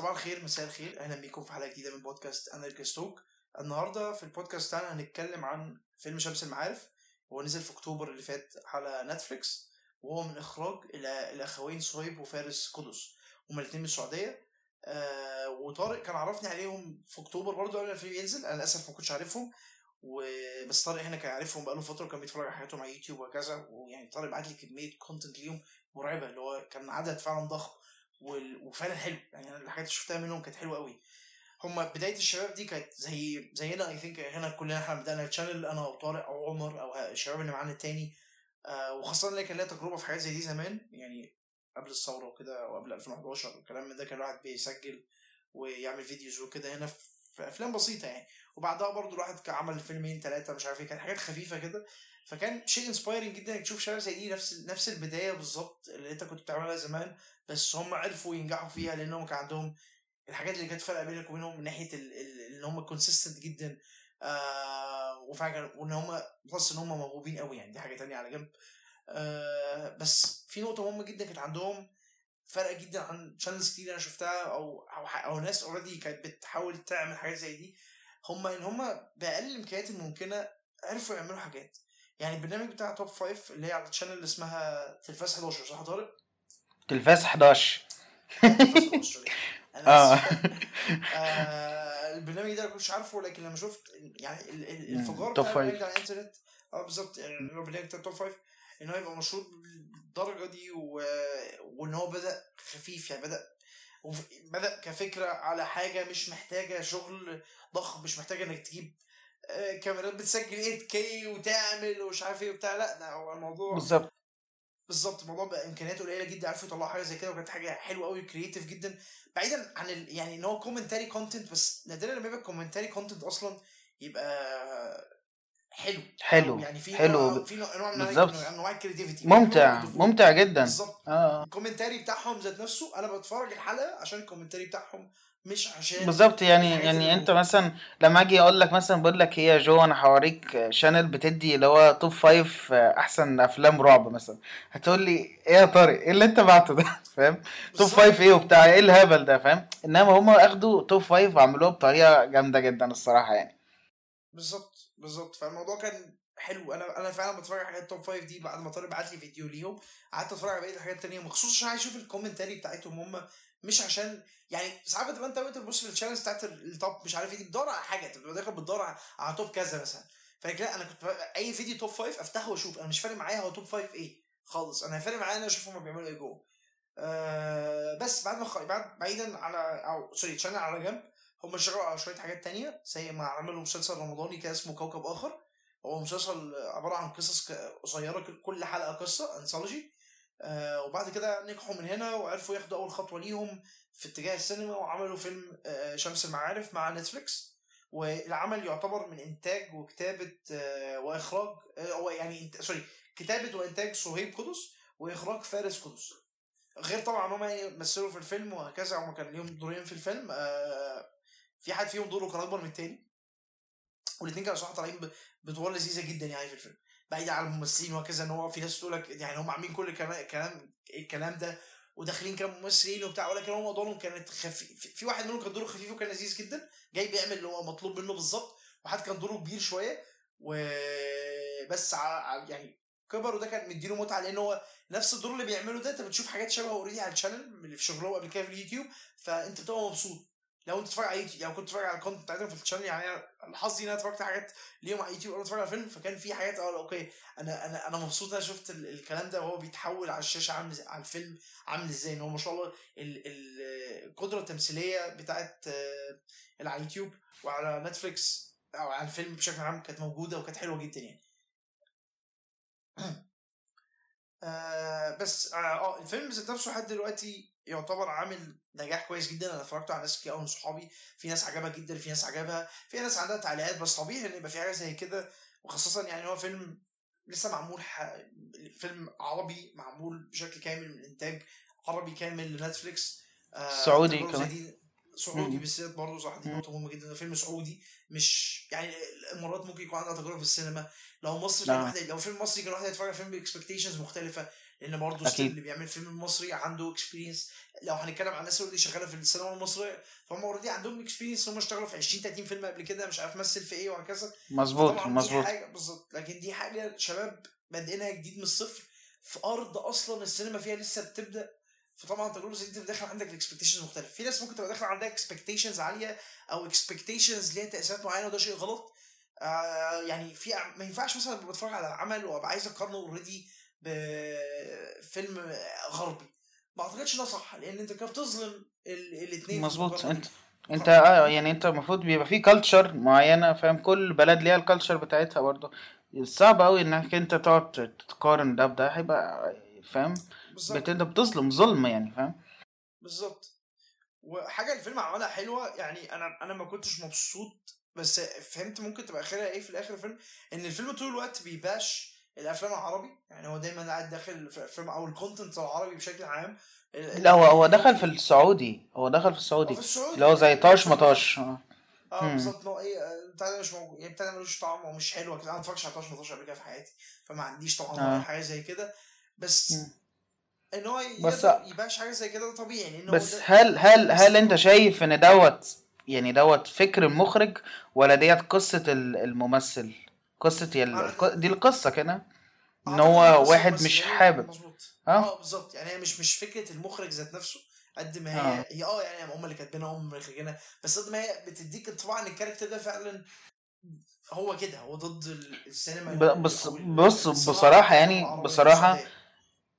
صباح الخير مساء الخير. أهلا بيكم في حلقة جديدة من بودكاست انرجي ستوك النهارده في البودكاست بتاعنا هنتكلم عن فيلم شمس المعارف. هو نزل في أكتوبر اللي فات على نتفليكس وهو من إخراج الاخوين صهيب وفارس قدس هما الاثنين من السعودية. آه وطارق كان عرفني عليهم في أكتوبر برضه قبل الفيلم ينزل. أنا للأسف ما كنتش عارفهم. وبس طارق هنا كان عارفهم بقاله فترة وكان بيتفرج على حياتهم على يوتيوب وهكذا. ويعني طارق بعت لي كمية content ليهم مرعبة اللي هو كان عدد فعلا ضخم. وفعلا حلو. يعني أنا الحاجات اللي شفتها منهم كانت حلوة قوي هما بداية الشباب دي كانت زي زينا I think هنا كلنا إحنا بدأنا ال channel أنا أو طارق أو عمر أو الشباب اللي معانا التاني. آه وخاصة اللي كان ليا تجربة في حاجات زي دي زمان يعني قبل الثورة وكده أو قبل 2011 الكلام من ده كان الواحد بيسجل ويعمل videos وكده هنا في أفلام بسيطة يعني. وبعدها برضو الواحد عمل فيلمين ثلاثة مش عارف إيه كانت حاجات خفيفة كده. فكان شيء inspiring جدا انك تشوف شباب زي دي نفس نفس البداية بالظبط اللي انت كنت بتعملها زمان بس هم عرفوا ينجحوا فيها لأنهم كان عندهم الحاجات اللي كانت فارقه بينك وبينهم من ناحية ان هم consistent جدا آه وفعلا وإن هم plus إن هم موهوبين قوي يعني دي حاجة تانية على جنب. آه بس في نقطة مهمة جدا كانت عندهم فرق جدا عن channels كتير أنا شفتها أو أو, أو ناس already كانت بتحاول تعمل حاجات زي دي. هم إن هم بأقل الإمكانيات الممكنة عرفوا يعملوا حاجات. يعني البرنامج بتاع top five اللي هي على ال channel اللي اسمها تلفاز 11 صح طارق؟ تلفاز 11 تلفاز 11 أنا آه. آه، البرنامج ده أنا كنتش عارفه لكن لما شفت يعني ال- ال- الانفجار بتاع top five. البرنامج على الإنترنت آه بالظبط. يعني البرنامج بتاع top five إن هو يبقى مشهور بالدرجة دي و... وإن هو بدأ خفيف يعني بدأ بدأ كفكرة على حاجة مش محتاجة شغل ضخم مش محتاجة إنك تجيب آه، كاميرات بتسجل 8K وتعمل ومش عارف إيه وبتاع. لا ده هو الموضوع بالظبط. بالظبط الموضوع بقى إمكانياته قليلة جدا عرفوا يطلعوا حاجة زي كده وكانت حاجة حلوة قوي creative جدا. بعيدا عن ال... يعني إن هو commentary content بس نادرا لما يبقى commentary content أصلا يبقى حلو. حلو يعني في حلو. نوع في نوع من بالظبط. انواع ال creativity ممتع ممتع جدا. بالظبط. آه. ال commentary بتاعهم ذات نفسه أنا بتفرج الحلقة عشان الكومنتاري بتاعهم مش عشان بالظبط يعني يعني انت. مثلا لما أجي أقول لك مثلا بقول لك هي يا جو أنا هوريك channel بتدي اللي هو top five أحسن أفلام رعب مثلا. هتقول لي إيه يا طارق؟ إيه اللي أنت بعته ده؟ فاهم؟ top. five إيه وبتاع؟ إيه الهبل ده؟ فاهم؟ إنما هم أخدوا top five وعملوها بطريقة جامدة جدا الصراحة يعني. بالظبط بالظبط. فالموضوع كان حلو. أنا أنا فعلا بتفرج على حاجات top five دي بعد ما طارق بعت لي فيديو ليهم. قعدت أتفرج على بقية الحاجات التانية. مخصوص عشان أشوف ال commentary بتاعتهم. هم مش عشان يعني ساعات بتبقى انت وانت بتبص في ال channels بتاعت ال top مش عارف إيه بتدور على حاجة تبقى داخل بتدور على- top كذا مثلا. لا أنا كنت أي فيديو top five أفتحه وأشوف أنا مش فارق معايا هو top five إيه خالص. أنا فارق معايا أنا أشوف هم بيعملوا إيه جوه. آه بس بعد ما خ... بعد بعيدا على أو sorry channel على جنب هم اشتغلوا على شوية حاجات تانية زي ما عملوا مسلسل رمضاني كده اسمه كوكب آخر. هو مسلسل عبارة عن قصص قصيرة كل حلقة قصة anthology آه وبعد كده نجحوا من هنا وعرفوا ياخدوا أول خطوة ليهم في اتجاه السينما وعملوا فيلم آه شمس المعارف مع نتفليكس. والعمل يعتبر من إنتاج وكتابة آه وإخراج هو يعني sorry كتابة وإنتاج صهيب قدس وإخراج فارس قدس. غير طبعا هم يعني مثلوا في الفيلم وهكذا هم كان ليهم دورين في الفيلم في حد فيهم دوره كان أكبر من التاني. والاثنين كانوا صراحة طالعين ب- بأدوار لذيذة جدا يعني في الفيلم. بعيدا عن الممثلين وهكذا إن هو في ناس تقول لك يعني هم عاملين كل الكلام الكلام ده وداخلين كممثلين وبتاع ولكن هم ادوارهم كانت خفيف في واحد منهم كان دوره خفيف وكان لذيذ جدا جاي بيعمل اللي هو مطلوب منه بالظبط وحد كان دوره كبير شوية وبس يعني كبر وده كان مديله متعة لأن هو نفس الدور اللي بيعمله ده أنت بتشوف حاجات شبهه already على ال channel اللي في شغلهم قبل كده في اليوتيوب فأنت بتبقى مبسوط. لو انت بتتفرج على يوتيوب لو كنت بتتفرج على ال content بتاعتهم في ال channel يعني أنا حظي إن أنا اتفرجت حاجات ليهم على يوتيوب وأنا بتفرج على فيلم فكان في حاجات آه okay. أنا أنا أنا مبسوط إن أنا شفت ال- الكلام ده وهو بيتحول على الشاشة عامل على الفيلم عامل إزاي. إن هو ما شاء الله ال- ال- القدرة التمثيلية بتاعت آه، اللي على اليوتيوب وعلى نتفليكس أو على الفيلم بشكل عام كانت موجودة وكانت حلوة جدا يعني. آه بس آه آه، الفيلم ذات نفسه لحد دلوقتي يعتبر عامل نجاح كويس جدا أنا اتفرجت على ناس كتير قوي من صحابي في ناس عجبها جدا في ناس عجبها في ناس عندها تعليقات بس طبيعي إن يبقى في حاجة زي كده وخاصه يعني هو فيلم لسه معمول ح... فيلم عربي معمول بشكل كامل من إنتاج عربي كامل لنتفليكس آه سعودي كمان. دي سعودي. بالذات برضه صح دي. نقطة مهمة جدا فيلم سعودي مش يعني الامارات ممكن يكون عندها تجربه في السينما لو مصر كان نعم. واحد لو فيلم مصري كان واحد يتفرج على فيلم ب expectations مختلفة لأن برضه still اللي بيعمل فيلم مصري عنده experience لو هنتكلم عن الناس اللي شغالة في السينما المصرية فهم already عندهم experience هم اشتغلوا في 20 30 فيلم قبل كده مش عارف مثل في إيه وهكذا. مظبوط مظبوط. بالظبط. لكن دي حاجة شباب بادئينها جديد من الصفر في أرض أصلا السينما فيها لسه بتبدأ. فطبعا تجربه زي دي أنت داخل عندك ال expectations مختلفة. في ناس ممكن تبقى داخل عندها expectations عالية أو expectations ليها تأثيرات معينة وده شيء غلط. آه يعني في ما ينفعش مثلا بتفرج على عمل وأبقى عايز أقارنه already بفيلم غربي. ما أعتقدش ده صح لأن أنت كده بتظلم الاثنين مظبوط. انت أنت آه يعني أنت المفروض بيبقى في culture معينة فاهم؟ كل بلد ليها ال culture بتاعتها برضه. صعب قوي إنك أنت تقعد تقارن ده بده هيبقى فاهم. بالظبط. أنت بتظلم ظلم يعني فاهم؟ بالظبط. وحاجة الفيلم عملها حلوة يعني أنا أنا ما كنتش مبسوط بس فهمت ممكن تبقى آخرها إيه في الآخر الفيلم؟ إن الفيلم طول الوقت بيباش الافلام العربي يعني هو دايما قاعد داخل في فيلم أو الكونتنت العربي بشكل عام. لا هو هو دخل في السعودي. هو دخل في السعودي. اللي هو زي طاش مطاش آه آه. مم. بالظبط. هو إيه آه، بتاع ده مش موجود يعني بتاع ده ملوش طعم ومش حلو. كده أنا ما اتفرجتش على طاش مطاش قبل كده في حياتي فما عنديش طبعا آه. حاجة زي كده. بس. إن هو بس يباش حاجة زي كده ده طبيعي لأن بس ده هل هل بس هل أنت شايف إن دوت يعني دوت فكر المخرج ولا ديت ال- الممثل؟ أنا الق- دي القصة كده. إن هو قصه واحد مش حابب. مظبوط. آه بالظبط. يعني هي مش مش فكرة المخرج ذات نفسه قد ما هي آه. هي آه يعني هم اللي كاتبينها هم اللي خرجينها بس قد ما هي بتديك انطباع إن الكاركتر ده فعلا هو كده هو ضد ال- السينما بص بص بتاعتهم يعني السعودية.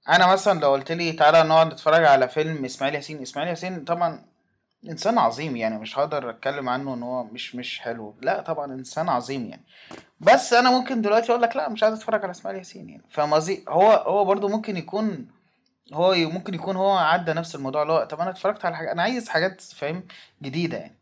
أنا مثلا لو قلت لي تعالى نقعد نتفرج على فيلم إسماعيل ياسين إسماعيل ياسين طبعا انسان عظيم يعني مش هقدر اتكلم عنه ان هو مش مش حلو. لا طبعا انسان عظيم يعني. بس أنا ممكن دلوقتي أقول لك لا مش عايز اتفرج على اسماعيل ياسين يعني. فاهم قصدي؟ هو هو برضو ممكن يكون هو ممكن يكون هو عدى نفس الموضوع اللي هو طب أنا اتفرجت على حاجة أنا عايز حاجات فاهم جديدة يعني.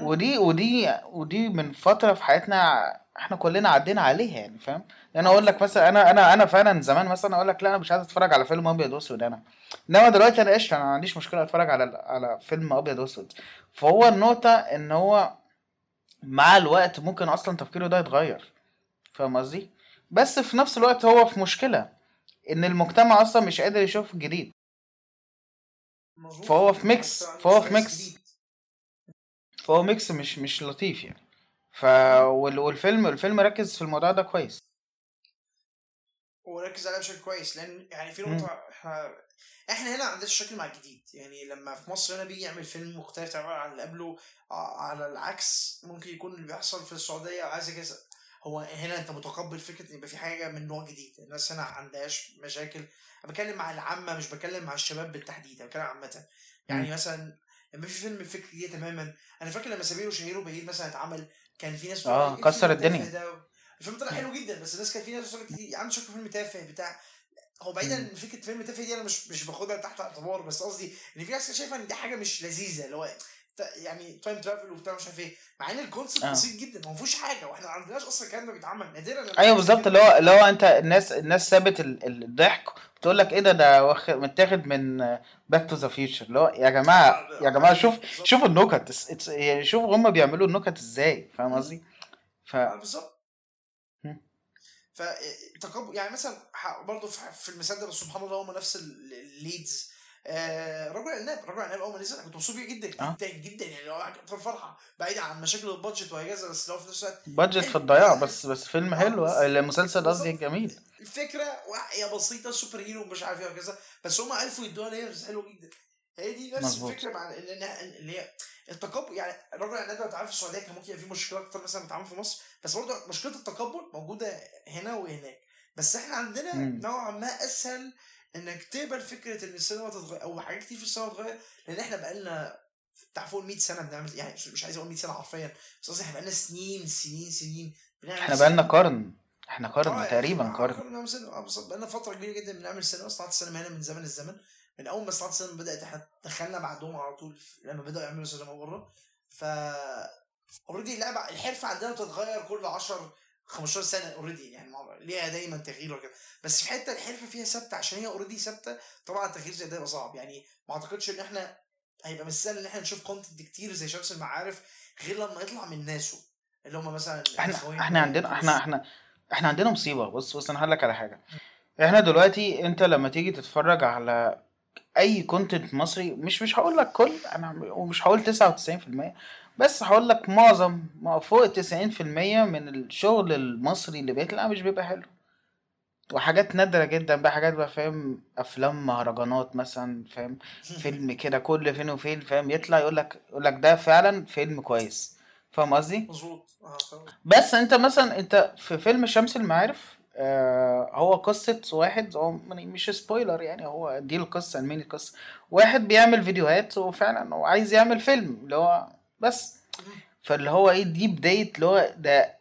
ودي ودي ودي من فترة في حياتنا إحنا كلنا عدينا عليها يعني فاهم؟ يعني أقول لك مثلا أنا أنا أنا فعلا زمان مثلا أقول لك لا أنا مش عايز أتفرج على فيلم أبيض وأسود أنا. إنما دلوقتي أنا قشطة أنا ما عنديش مشكلة أتفرج على على فيلم أبيض وأسود. فهو النقطة إن هو مع الوقت ممكن أصلا تفكيره ده يتغير. فاهم قصدي؟ بس في نفس الوقت هو في مشكلة إن المجتمع أصلا مش قادر يشوف جديد. فهو في mix مش فهو في mix. فهو ميكس مش مش لطيف يعني. ف والفيلم الفيلم ركز في الموضوع ده كويس. وركز عليها بشكل كويس لأن يعني في. نقطة إحنا إحنا هنا عندنا مشاكل مع الجديد. يعني لما في مصر هنا بيجي يعمل فيلم مختلف تماما عن اللي قبله ع- على العكس ممكن يكون اللي بيحصل في السعودية عايز كذا هو هنا أنت متقبل فكرة إن يبقى في حاجة من نوع جديد. الناس هنا عندهاش مشاكل. أنا بتكلم مع العامة مش بتكلم مع الشباب بالتحديد أنا بتكلم عامة. يعني. مثلا لما في فيلم فكرة جديدة تماما أنا فاكر لما سمير وشهير وبهير مثلا اتعمل كان في ناس آه الفيلم كسر الدنيا الفيلم طلع. حلو جدا بس الناس كان في ناس بتقول لك يا عم شكله فيلم تافه بتاع هو بعيدا. ان فكرة فيلم تافه دي أنا مش مش باخدها تحت أعتبار بس قصدي إن في ناس شايفة إن دي حاجة مش لذيذة اللي هو يعني time travel وبتاع مش عارف إيه. مع إن ال concept آه. بسيط جدا ما فيهوش حاجة وإحنا ما عندناش أصلا الكلام ده بيتعمل نادرا. أيوه بالظبط اللي هو اللي هو أنت الناس الناس سابت ال- ال- الضحك بتقول لك إيه ده ده واخ- متاخد من Back to the Future اللي هو يا جماعة يا جماعة شوف بالظبط. شوف النكت. يعني شوف هما بيعملوا النكت إزاي فاهم. قصدي؟ ف آه، بالظبط. فتقبل يعني مثلا برضه في المثال ده بس سبحان الله هم نفس ال- ال leads آه راجل العناب راجل العناب أول ما نزل كنت مبسوط بيه جدا آه. جدا جدا يعني لو أكتر فرحه بعيدا عن مشاكل ال budget وهكذا بس لو في نفس الوقت budget في حلو. الضياع حلو بس بس فيلم آه حلو آه، المسلسل قصدي جميل. الفكرة واقعية بسيطة superhero مش عارف إيه وكذا بس هم عرفوا يدوها layers حلوة جدا. هي دي نفس مظبوط. الفكرة مع اللي هي التقبل يعني الراجل العناب لو اتعمل في السعودية كان ممكن يبقى في مشكلة أكتر مثلا بتتعامل في مصر بس برضه مشكلة التقبل موجودة هنا وهناك. بس إحنا عندنا. نوعا ما أسهل إنك تقبل فكرة إن السينما تتغير أو حاجات كتير في السينما تتغير لأن إحنا بقالنا بتاع فوق 100 سنة بنعمل يعني مش عايز أقول 100 سنة حرفيا بس قصدي إحنا بقالنا سنين سنين سنين بنعمل إحنا بقالنا قرن إحنا قرن يعني تقريبا قرن. بنعمل سينما. آه بالظبط. بقالنا فترة كبيرة جدا بنعمل سينما. صناعة السينما هنا من زمن الزمن. من أول ما صناعة السينما بدأت إحنا دخلنا بعدهم على طول لما بدأوا يعملوا سينما بره. ف already اللعبه الحرفة عندنا بتتغير كل 10 15 سنة already يعني ليها دايما تغيير وكده بس في حتة الحرفة فيها ثابتة عشان هي already ثابتة طبعا التغيير زي ده يبقى صعب. يعني ما أعتقدش إن إحنا هيبقى مش سهل إن إحنا نشوف content كتير زي شمس المعارف غير لما يطلع من ناسه. اللي هم مثلا إحنا إحنا عندنا إحنا إحنا إحنا عندنا مصيبة. بص بص أنا هقول لك على حاجة. إحنا دلوقتي أنت لما تيجي تتفرج على أي content مصري مش مش هقول لك كل أنا ومش هقول 99% بس هقول لك معظم ما فوق 90% من الشغل المصري اللي بيطلع مش بيبقى حلو. وحاجات نادرة جدا بقى حاجات بقى فاهم أفلام مهرجانات مثلا فاهم فيلم كده كل فين وفين فاهم يطلع يقول لك يقول لك ده فعلا فيلم كويس. فاهم قصدي؟ مظبوط. فاهم. بس انت مثلا انت في فيلم شمس المعارف آه هو قصة واحد هو يعني مش spoiler يعني هو دي القصة ال main القصة واحد بيعمل فيديوهات وفعلا هو عايز يعمل فيلم اللي هو بس. فاللي هو إيه دي بداية اللي هو ده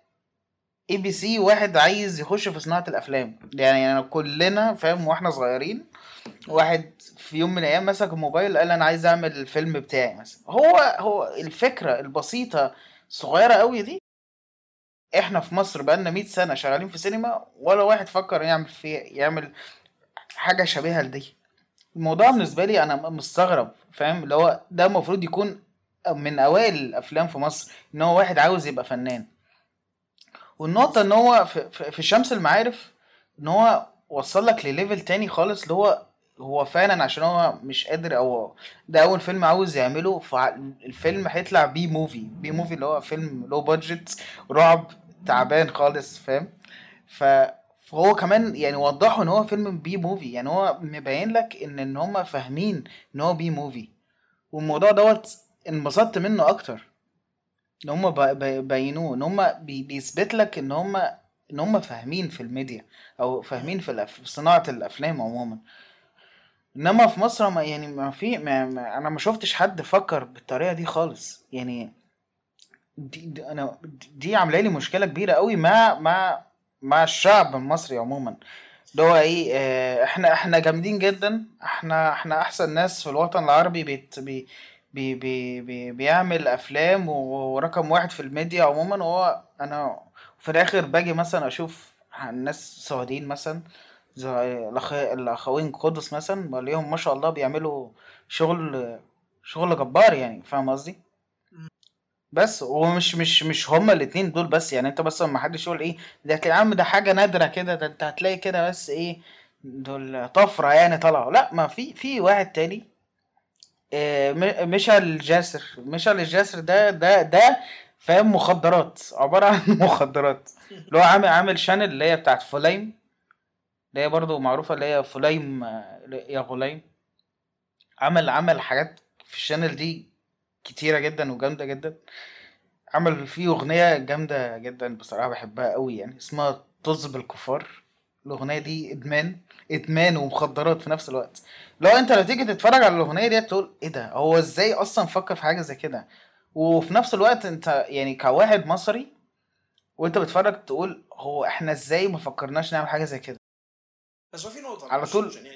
ABC واحد عايز يخش في صناعة الأفلام. يعني يعني كلنا فاهم وإحنا صغيرين واحد في يوم من الأيام مسك الموبايل قال أنا عايز أعمل الفيلم بتاعي مثلا. هو هو الفكرة البسيطة صغيرة قوي دي إحنا في مصر بقالنا 100 سنة شغالين في سينما ولا واحد فكر يعمل في يعمل حاجة شبيهة لدي. الموضوع بالنسبة لي أنا مستغرب فاهم اللي هو ده المفروض يكون من أوائل الأفلام في مصر إن هو واحد عاوز يبقى فنان. والنقطة إن هو في, شمس المعارف إن هو وصل لك لليفل تاني خالص اللي هو هو فعلا عشان هو مش قادر أو ده أول فيلم عاوز يعمله فالفيلم هيطلع B movie B movie اللي هو فيلم لو budget رعب تعبان خالص فاهم؟ فهو كمان يعني وضحوا إن هو فيلم B movie يعني هو مبين لك إن إن هم فاهمين إن هو B movie والموضوع دوت انبسطت منه أكتر. ان هم بينوه ان هم بي- بيثبت لك ان هم ان هم فاهمين في الميديا أو فاهمين في, صناعة الأفلام عموما. إنما في مصر ما يعني ما في ما ما أنا ما شفتش حد فكر بالطريقة دي خالص. يعني دي, دي أنا دي عاملة لي مشكلة كبيرة قوي مع مع مع الشعب المصري عموما. اللي هو إيه آه، إحنا إحنا جامدين جدا. إحنا إحنا أحسن ناس في الوطن العربي بيت بي بي بي بي بيعمل أفلام ورقم واحد في الميديا عموما وهو أنا في الآخر باجي مثلا أشوف الناس السعوديين مثلا زي. الأخوين قدس مثلا بلاقيهم ما شاء الله بيعملوا شغل شغل جبار يعني فاهم قصدي بس ومش مش مش هما الاتنين دول بس يعني أنت بس ما حدش يقول إيه ده يا عم ده حاجة نادرة كده ده أنت هتلاقي كده بس إيه دول طفرة يعني طلعوا لا ما في في واحد تاني مشعل جاسر. مشعل الجاسر ده ده ده فاهم مخدرات. عبارة عن مخدرات. اللي هو عامل عامل شانل اللي هي بتاعت فليم اللي هي برضو معروفة اللي هي فليم آه، يا غليم عمل عمل حاجات في الشانل دي كتيرة جدا وجامدة جدا. عمل فيه أغنية جامدة جدا بصراحة بحبها قوي يعني. اسمها طز بالكفار. الأغنية دي إدمان إدمان ومخدرات في نفس الوقت. لو انت لو تيجي تتفرج على الأغنية دي تقول إيه ده؟ هو إزاي أصلا فكر في حاجة زي كده؟ وفي نفس الوقت أنت يعني كواحد مصري وأنت بتتفرج تقول هو إحنا إزاي ما فكرناش نعمل حاجة زي كده؟ بس هو في نقطة على طول. يعني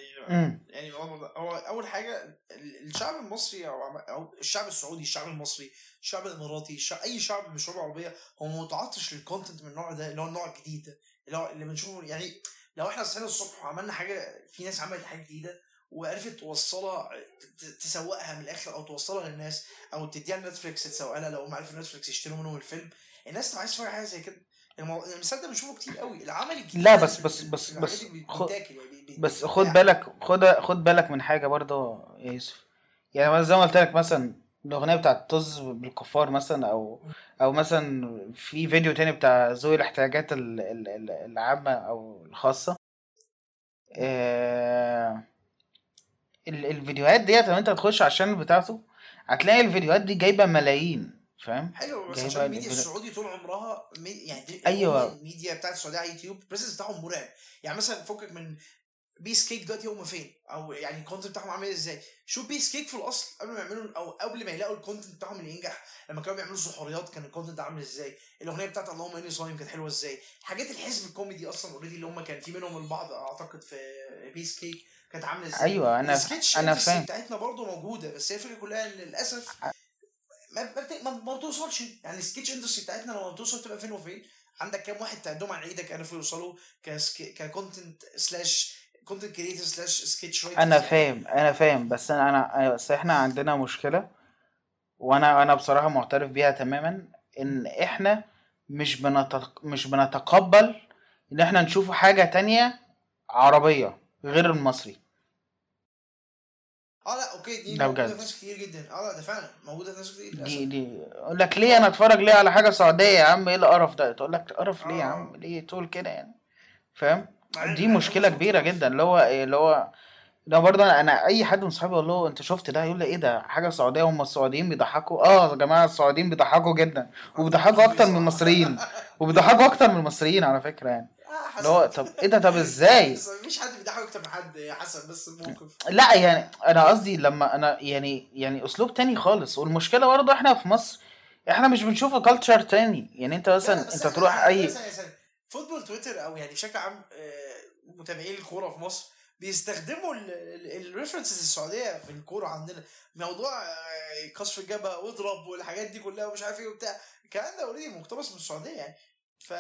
يعني هو حاجة ال- الشعب المصري أو الشعب السعودي الشعب المصري الشعب الإماراتي الشعب أي شعب من الشعوب العربية هو متعطش للكونتنت من النوع ده اللي هو النوع الجديد ده اللي هو اللي بنشوفه يعني لو إحنا صحينا الصبح وعملنا حاجة في ناس عملت حاجة جديدة وعرفت توصلها تسوقها من الآخر أو توصلها للناس أو تديها ل Netflix تسوقها لها لو هم عرفوا Netflix يشتروا منهم الفيلم. الناس تبقى عايز تتفرج على حاجة زي كده. المثال ده بنشوفه كتير قوي. العمل الجديد لا بس بس بس في بس خد بيتاكل يعني بس خد. بالك خد خد بالك من حاجة برضه يا يوسف. يعني زي ما قلت لك مثلا الأغنية بتاعت طز بالكفار مثلا أو أو مثلا في فيديو تاني بتاع ذوي الاحتياجات ال- ال- ال- العامة أو الخاصة. آه، الفيديوهات ديت لو انت تخش على ال channel بتاعته هتلاقي الفيديوهات دي جايبة ملايين فاهم؟ حلو بس عشان الميديا السعودي طول عمرها مي... يعني. عموماً الميديا بتاعت السعودية على يوتيوب ال presence بتاعهم مرعب. يعني مثلا فكك من بيس كيك دلوقتي هم فين؟ أو يعني ال content بتاعهم عامل إزاي؟ شوف بيس كيك في الأصل قبل ما يعملوا أو قبل ما يلاقوا ال content بتاعهم اللي ينجح لما كانوا بيعملوا سحوريات كان ال content عامل إزاي؟ الأغنية بتاعت اللهم إني صايم كانت حلوة إزاي؟ حاجات الحزب الكوميدي أصلا already اللي هم كان في منهم البعض أعتقد في بيس كيك كانت عاملة إزاي؟ أيوه أنا السكتش أنا فاهم. بتاعتنا برضه موجودة بس هي الفكرة كلها إن للأسف ما ما, ما, بتوصلش. يعني ال sketch industry بتاعتنا لما بتوصل تبقى فين وفين؟ عندك كام واحد تعدهم على إيدك عرفوا يوصلوا ككونتنت سلاش كونتنت كريتور سلاش سكتش رايتر أنا فاهم أنا فاهم بس أنا أنا بس إحنا عندنا مشكلة وأنا أنا بصراحة معترف بيها تماما إن إحنا مش بنتق... مش بنتقبل إن إحنا نشوف حاجة تانية عربية. غير المصري. آه لا أوكي دي ده موجودة في ناس كتير جدا. آه لا ده فعلا موجودة في ناس كتير دي دي. أقول لك ليه أنا أتفرج ليه على حاجة سعودية يا عم؟ إيه القرف ده؟ تقول لك قرف ليه يا عم؟ آه. ليه تقول كده يعني؟ فاهم؟ دي مشكلة كبيرة جدا. اللي هو إيه اللي هو لو برضه أنا أي حد من صحابي أقول له أنت شفت ده؟ يقول لي إيه ده؟ حاجة سعودية هم السعوديين بيضحكوا؟ آه يا جماعة السعوديين بيضحكوا جدا. وبيضحكوا أكتر من المصريين. وبيضحكوا أكتر من المصريين على فكرة يعني. اللي هو طب إيه ده؟ طب إزاي؟ مفيش حد بيضحك أكتر من حد حسب بس الموقف لا يعني أنا قصدي لما أنا يعني يعني أسلوب تاني خالص. والمشكلة برضه إحنا في مصر إحنا مش بنشوف culture تاني. يعني أنت لا لا مثلا أنت تروح أي football Twitter أو يعني بشكل عام آه، متابعين الكورة في مصر بيستخدموا ال references السعودية في الكورة عندنا. موضوع آه، قصف الجبهة واضرب والحاجات دي كلها ومش عارف إيه وبتاع. الكلام ده already مقتبس من السعودية يعني. ف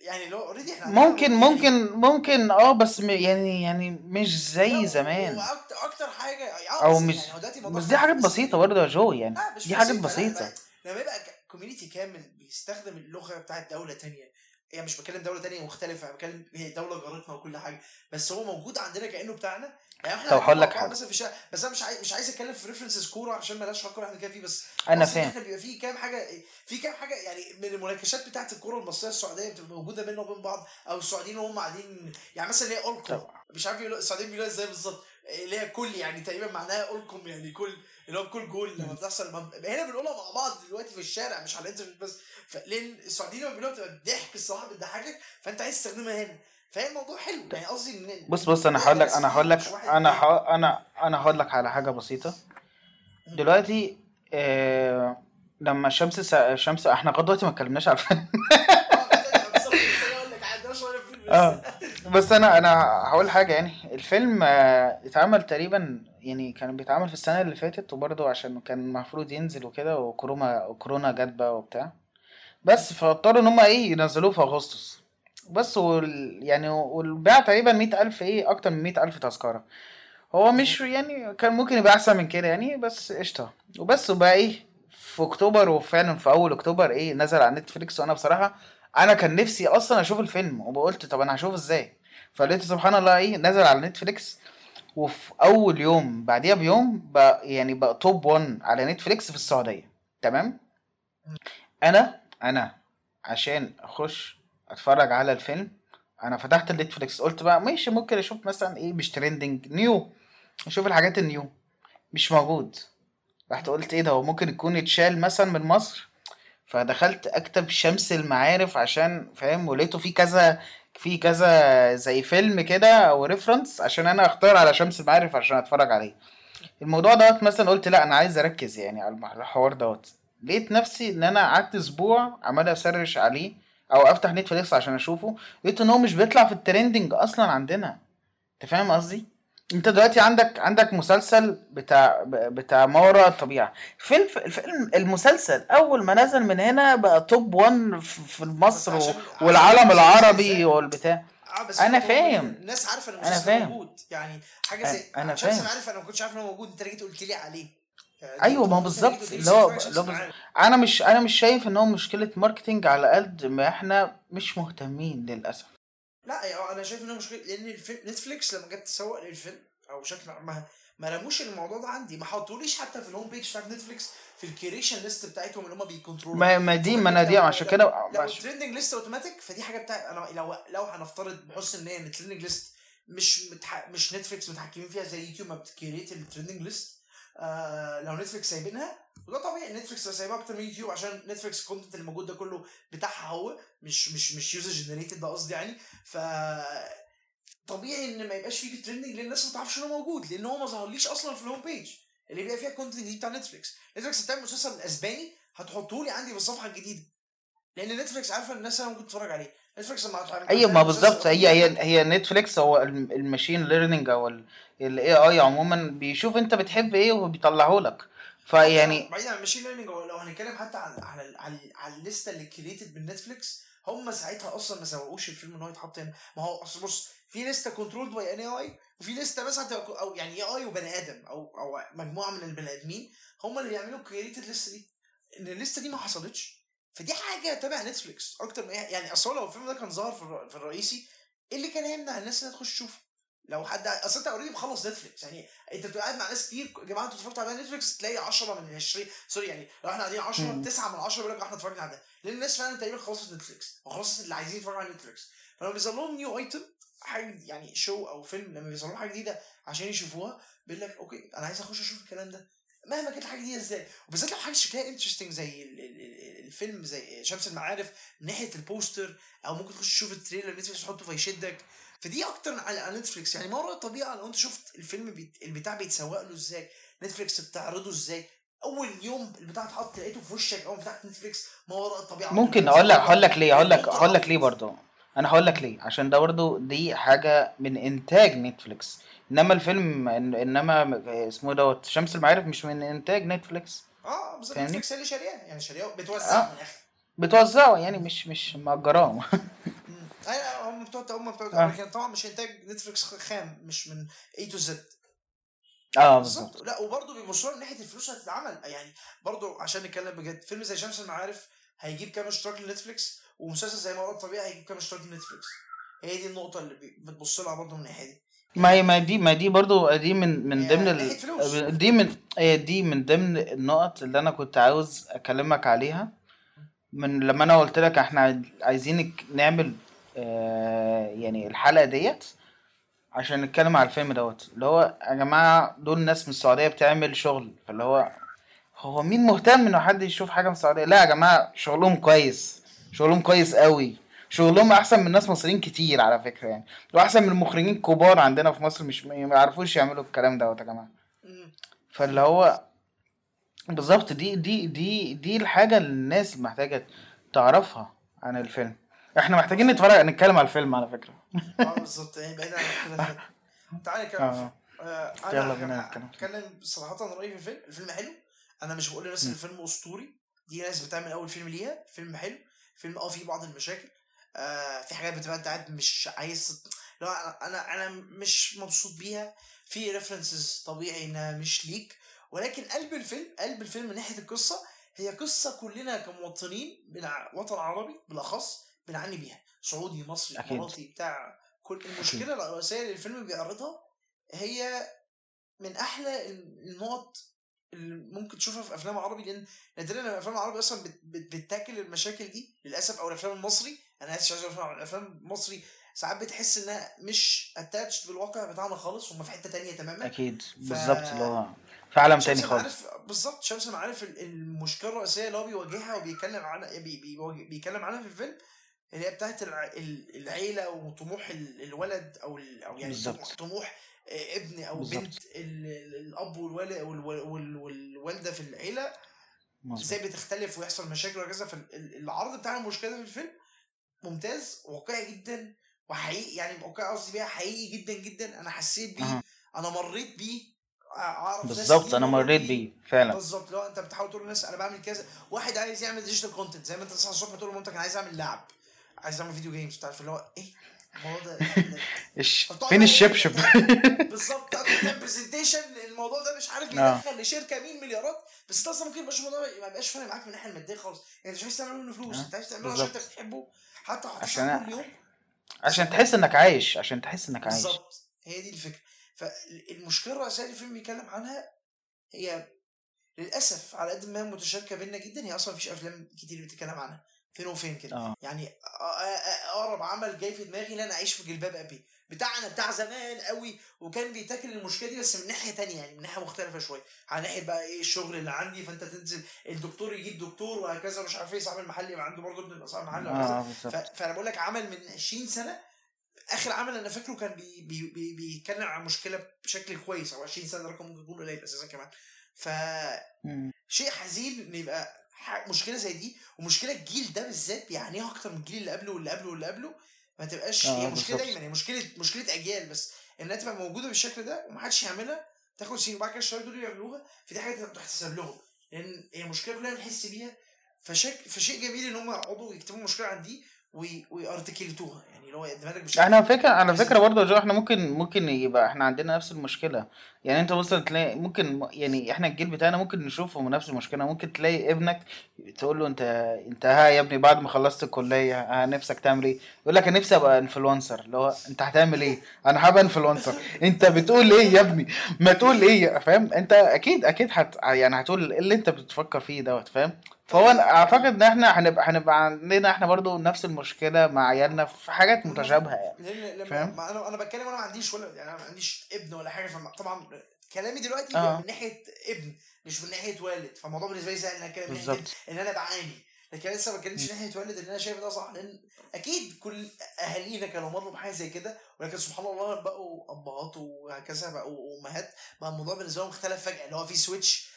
يعني لو already إحنا ممكن يعني ممكن ممكن آه بس م- يعني يعني مش زي زمان. أكتر حاجة آه أو بس مش يعني بس دي حاجات بس بسيطة برضه يا جو يعني مش دي حاجات بسيطة لما يبقى community كامل بيستخدم اللغة بتاعت دولة تانية يعني مش بتكلم دولة تانية مختلفة أنا بتكلم هي دولة جارتنا وكل حاجة بس هو موجود عندنا كأنه بتاعنا يعني إحنا طب هقول لك حاجة. مثلا في الشارع بس أنا مش عايز مش عايز أتكلم في ريفرنسز كورة عشان مالهاش علاقة إحنا كده فيه بس أنا فاهم. إحنا بيبقى فيه كام حاجة في كام حاجة يعني من المناقشات بتاعت الكورة المصرية السعودية بتبقى موجودة بيننا وبين بعض أو السعوديين وهم قاعدين يعني مثلا هي اولكم مش عارف يقولوا السعوديين بيقولوها إزاي بالظبط اللي هي كل يعني تقريبا معناها اولكم يعني كل اللي هو كل جول لما بتحصل لما هنا بنقولها مع بعض دلوقتي في الشارع مش على الإنترنت بس لأن السعوديين لما بيقولوها بتبقى الضحك الصراحة بتضحكك فأنت عايز تستخدمها هنا. فهي الموضوع حلو. يعني قصدي إن بص بص أنا هقول لك أنا هقول لك أنا ح... أنا أنا هقول لك على حاجة بسيطة. دلوقتي آه... لما الشمس س... الشمس إحنا لغاية دلوقتي ما اتكلمناش على الفيلم. آه بس أنا أنا هقول حاجة يعني. الفيلم آه، اتعمل تقريبا يعني كان بيتعمل في السنة اللي فاتت وبرضه عشان كان المفروض ينزل وكده وكورونا وكورونا جت بقى وبتاع. بس فاضطروا إن هم إيه ينزلوه في أغسطس. بس وال... يعني والبيع تقريبا مئة ألف إيه أكتر من مئة ألف تذكرة. هو مش يعني كان ممكن يبقى أحسن من كده يعني بس قشطة. وبس وبقى إيه في أكتوبر وفعلا في أول أكتوبر إيه نزل على Netflix وأنا بصراحة أنا كان نفسي أصلا أشوف الفيلم وقلت طب أنا هشوفه إزاي؟ فلقيت سبحان الله إيه نزل على Netflix. وفي أول يوم بعديها بيوم بقى يعني بقى top 1 على Netflix في السعودية. تمام؟ أنا أنا عشان أخش أتفرج على الفيلم. أنا فتحت ال Netflix قلت بقى ماشي ممكن أشوف مثلا إيه مش trending new أشوف الحاجات ال new مش موجود. رحت قلت إيه ده هو ممكن يكون اتشال مثلا من مصر؟ فدخلت أكتب شمس المعارف عشان فاهم؟ ولقيته في كذا في كذا زي فيلم كده أو reference عشان أنا أختار على شمس المعارف عشان أتفرج عليه. الموضوع دوت مثلا قلت لا أنا عايز أركز يعني على الحوار دوت. لقيت نفسي إن أنا قعدت أسبوع عمال أ search عليه. أو أفتح Netflix عشان أشوفه لقيت إن هو مش بيطلع في ال trending أصلا عندنا. أنت فاهم قصدي؟ أنت دلوقتي عندك عندك مسلسل بتاع بتاع ما وراء الطبيعة. فيلم الفيلم المسلسل أول ما نزل من هنا بقى top 1 في مصر و- والعالم العربي والبتاع. بس أنا فاهم. الناس عارفة إن أنا المسلسل موجود. يعني أنا زي أنا شمس فاهم. المعارف أنا ما كنتش عارف ان هو موجود. أنت جيت قلت لي عليه. أيوه نقطة ما بالظبط. اللي هو أنا مش أنا مش شايف إن هو مشكلة ماركتينج على قد ما إحنا مش مهتمين للأسف. لا يعني أنا شايف انها مشكلة لأن الفيلم نتفليكس لما جت تسوق للفيلم أو بشكل عام ما ما رموش الموضوع ده عندي. ما حطوليش حتى في الهوم بيج بتاعت نتفليكس في الكريشن ليست بتاعتهم اللي هم بيكنترولوا ما ما دي ما أنا دي عشان كده لو. الترندنج ليست اوتوماتيك فدي حاجة بتاع أنا لو لو هنفترض بحسن النية إن الترندنج ليست مش متح... مش Netflix متحكمين فيها زي يوتيوب ما بت create ال trending list آه لو Netflix سايبينها وده طبيعي Netflix سايبها أكتر من يوتيوب عشان Netflix ال content اللي موجود ده كله بتاعها هو مش مش مش user generated ده قصدي يعني. ف طبيعي إن ما يبقاش فيه في ال trending لأن الناس ما تعرفش إنه موجود لأن هو ما ظهرليش أصلا في ال home page اللي بيبقى فيها ال content دي بتاع Netflix. Netflix هتعمل مسلسل أسباني هتحطه لي عندي في الصفحة الجديدة. لأن Netflix عارفة الناس أنا ممكن تتفرج عليه. Netflix لما أيوه ما بالظبط. هي هي هي Netflix هو الم- ال machine learning أو ال AI عموما بيشوف أنت بتحب إيه وبيطلعه لك. فيعني بعيد عن ال machine learning لو هنتكلم حتى على على على, على الليستة اللي created من Netflix هم ساعتها أصلا ما سوقوش الفيلم إن هو يتحط هنا. ما هو أصل بص في لستة controlled by an AI وفي لستة مثلا تبقى- أو يعني AI وبني آدم أو أو مجموعة من البني آدمين هم اللي بيعملوا created الليسته دي. إن الليستة دي ما حصلتش. فدي حاجة تبع Netflix أكتر ما يعني أصلا لو الفيلم ده كان ظهر في, الر- في الرئيسي إيه اللي كان يمنع الناس إنها تخش تشوفه؟ لو حد أصل أنت already مخلص Netflix يعني أنت بتبقى قاعد مع ناس كتير يا جماعة أنتوا اتفرجتوا على Netflix؟ تلاقي 10 من 20 sorry يعني لو إحنا قاعدين 10 مم. 9 من 10 بيقول لك إحنا اتفرجنا على ده. لأن الناس فعلا تقريبا خلصت Netflix وخلصت اللي عايزين يتفرجوا على Netflix. فلما بيظهر لهم new item حاجة يعني show أو فيلم لما بيظهر لهم حاجة جديدة عشان يشوفوها بيقول لك okay أنا عايز أخش أشوف الكلام ده. مهما كانت الحاجة دي إزاي. وبالذات لو حاجة شكلها interesting زي ال- ال- ال- الفيلم زي شمس المعارف من ناحية البوستر أو ممكن تخش تشوف ال trailer Netflix تحطه فيشدك فدي أكتر على Netflix. يعني ما وراء الطبيعة لو أنت شفت الفيلم بيت البتاع بيتسوق له إزاي Netflix بتعرضه إزاي. أول يوم البتاع اتحط لقيته في وشك أول فتحت Netflix ما وراء الطبيعة. ممكن أقول لك هقول لك ليه هقول لك هقول لك ليه برضه. أنا هقول لك ليه عشان ده برضه دي حاجة من إنتاج Netflix. إنما الفيلم إن- إنما اسمه دوت شمس المعارف مش من إنتاج Netflix. آه بالظبط فاهمني؟ Netflix هي اللي شارياه يعني شارياه بتوزع آه. من الآخر. بتوزعه يعني مش مش مأجراه مم. أيوه هم بتوع هم بتوع آه. لكن طبعا مش إنتاج Netflix خام مش من A to Z آه بالظبط. بالظبط. لا وبرضه بيبصوا لها من ناحية الفلوس اللي هتتعمل. يعني برضه عشان نتكلم بجد فيلم زي شمس المعارف هيجيب كام اشتراك ل Netflix؟ ومسلسل زي ما وراء الطبيعه هيجيب كام اشتراك ل Netflix هي دي النقطة اللي بتبص لها برضه من الناحية دي. ما هي ما دي ما دي برضو دي من من ضمن. ال... دي من هي دي من ضمن النقط اللي أنا كنت عاوز أكلمك عليها. من لما أنا قلت لك إحنا عايزينك نعمل آه يعني الحلقة ديت عشان نتكلم على الفيلم دوت. اللي هو يا جماعة دول ناس من السعودية بتعمل شغل. فاللي هو هو مين مهتم إنه حد يشوف حاجة من السعودية؟ لا يا جماعة شغلهم كويس. شغلهم كويس قوي. شغلهم أحسن من ناس مصريين كتير على فكرة يعني. وأحسن من المخرجين الكبار عندنا في مصر مش ما يعرفوش يعملوا الكلام دوت يا جماعة. مم. فاللي هو بالظبط دي دي دي دي الحاجة اللي الناس محتاجة تعرفها عن الفيلم. إحنا محتاجين نتفرج نتكلم على الفيلم على فكرة. آه بالظبط. يعني بعيد عن كده تعالى آه. الفيلم. آه، يلا بينا. هتكلم صراحة رأيي في الفيلم. الفيلم حلو. أنا مش بقول للناس إن. الفيلم أسطوري. دي ناس بتعمل أول فيلم ليها. فيلم حلو. فيلم آه فيه بعض المشاكل آه في حاجات بتبقى انت قاعد مش عايز لا أنا أنا مش مبسوط بيها في ريفرنسز طبيعي إنها مش ليك ولكن قلب الفيلم قلب الفيلم من ناحية القصة هي قصة كلنا كمواطنين من وطن عربي بالأخص بنعاني بيها سعودي مصري. إماراتي بتاع كل المشكلة الرئيسية اللي الفيلم بيعرضها هي من أحلى النقط اللي ممكن تشوفها في أفلام عربي لأن نادرا لما الأفلام العربي أصلا بت- بت- بت tackle المشاكل دي للأسف أو الأفلام المصري. أنا آسف عايز أقول الافلام المصري ساعات بتحس إنها مش attached بالواقع بتاعنا خالص هم في حتة تانية تماما. أكيد. بالظبط اللي هو في عالم تاني خالص. بالظبط شمس ال- المشكلة الرئيسية اللي هو بيواجهها وبيتكلم عنها بي بي بيتكلم عنها في الفيلم اللي هي بتاعت الع- ال- العيلة وطموح ال- الولد أو ال- أو يعني بالظبط. طموح- ابن أو بالظبط. بنت ال- ال- الأب والوالدة في العيلة إزاي بتختلف ويحصل مشاكل وهكذا. فالعرض بتاع المشكلة ده في الفيلم ممتاز واقعي جدا وحقيقي يعني واقعي قصدي بيها حقيقي جدا جدا. أنا حسيت بيه أها. أنا مريت بيه أعرف بالظبط أنا مريت بيه. فعلا. بالظبط لو أنت بتحاول تقول للناس أنا بعمل كذا واحد عايز يعمل digital content زي ما أنت تصحى الصبح تقول لمامتك أنا عايز أعمل لعب عايز أعمل video games تعرف اللي هو إيه؟ الموضوع ده فين الشبشب؟ بالظبط تعمل برزنتيشن الموضوع ده مش عارف آه. يدخل لشركة مين مليارات؟ بس انت أصلا ممكن يبقاش الموضوع ما يبقاش فارق معاك من الناحية المادية خالص. يعني أنت مش عايز تعمل منه فلوس آه. أنت عايز تعمله عشان أنت. بتحبه. حتى لو عشان كل يوم. عشان تحس إنك عايش عشان تحس إنك عايش. بالظبط. هي دي الفكرة. فالمشكلة الرئيسية اللي الفيلم بيتكلم عنها هي للأسف على قد ما هي متشاركة بينا جدا هي أصلا مفيش أفلام كتير بتتكلم عنها. فين وفين كده. آه. يعني أقرب عمل جاي في دماغي إن أنا أعيش في جلباب أبي. بتاعنا بتاع زمان قوي وكان بي tackle المشكلة دي بس من ناحية تانية يعني من ناحية مختلفة شوية. على ناحية بقى إيه الشغل اللي عندي فأنت تنزل الدكتور يجيب دكتور وهكذا مش عارف إيه صاحب المحل يبقى عنده برضه ابن يبقى صاحب محل وهكذا. بالظبط ف- فأنا بقول لك عمل من 20 سنة آخر عمل أنا فاكره كان بي بي بي بيتكلم عن مشكلة بشكل كويس أو 20 سنة رقم ممكن يكون قليل أساسا كمان. مم. فشيء حزين ان يبقى مشكلة زي دي ومشكلة الجيل ده بالذات بيعانيها أكتر من الجيل اللي قبله واللي قبله واللي قبله. ما تبقاش آه، هي مشكلة بالظبط. دايما هي مشكلة مشكلة أجيال بس. إنها تبقى موجودة بالشكل ده ومحدش يعملها تاخد سنين وبعد كده الشباب دول يعملوها فدي حاجة تحتسب لهم. لأن هي مشكلة كلنا بنحس بيها. فشك فشيء جميل إن هم يقعدوا يكتبوا المشكلة عن دي وي- ويارتكلتوها يعني اللي هو يقدمها لك إحنا على فكره على فكره برضه جو إحنا ممكن ممكن يبقى إحنا عندنا نفس المشكلة. يعني انت مثلا تلاقي ممكن يعني إحنا الجيل بتاعنا ممكن نشوفه نفس المشكلة. ممكن تلاقي ابنك تقول له انت انت ها يا ابني بعد ما خلصت الكلية ها نفسك تعمل إيه؟ يقول لك أنا نفسي أبقى influencer اللي هو انت هتعمل إيه؟ أنا هبقى influencer انت بتقول إيه يا ابني؟ ما تقول إيه فاهم؟ انت أكيد أكيد هت يعني هتقول إيه اللي انت بتفكر فيه دوت فاهم؟ فهو أعتقد إن إحنا هنبقى هنبقى عندنا إحنا برضو نفس المشكلة مع عيالنا في حاجات متشابهة يعني. لأن لما فاهم؟ أنا أنا بتكلم أنا ما عنديش ولا يعني أنا ما عنديش ابن ولا حاجة فطبعا كلامي دلوقتي آه. من ناحية ابن مش من ناحية والد. فالموضوع بالنسبة لي سهل إن أنا أتكلم إن أنا بعاني. لكن أنا لسه ما اتكلمتش من ناحية والد إن أنا شايف ده صح. لأن أكيد كل أهالينا كانوا مروا بحاجة زي كده ولكن سبحان الله بقوا ابهات وهكذا بقوا أمهات. بقى الموضوع بالنسبة لهم اختلف فجأة اللي هو في سويتش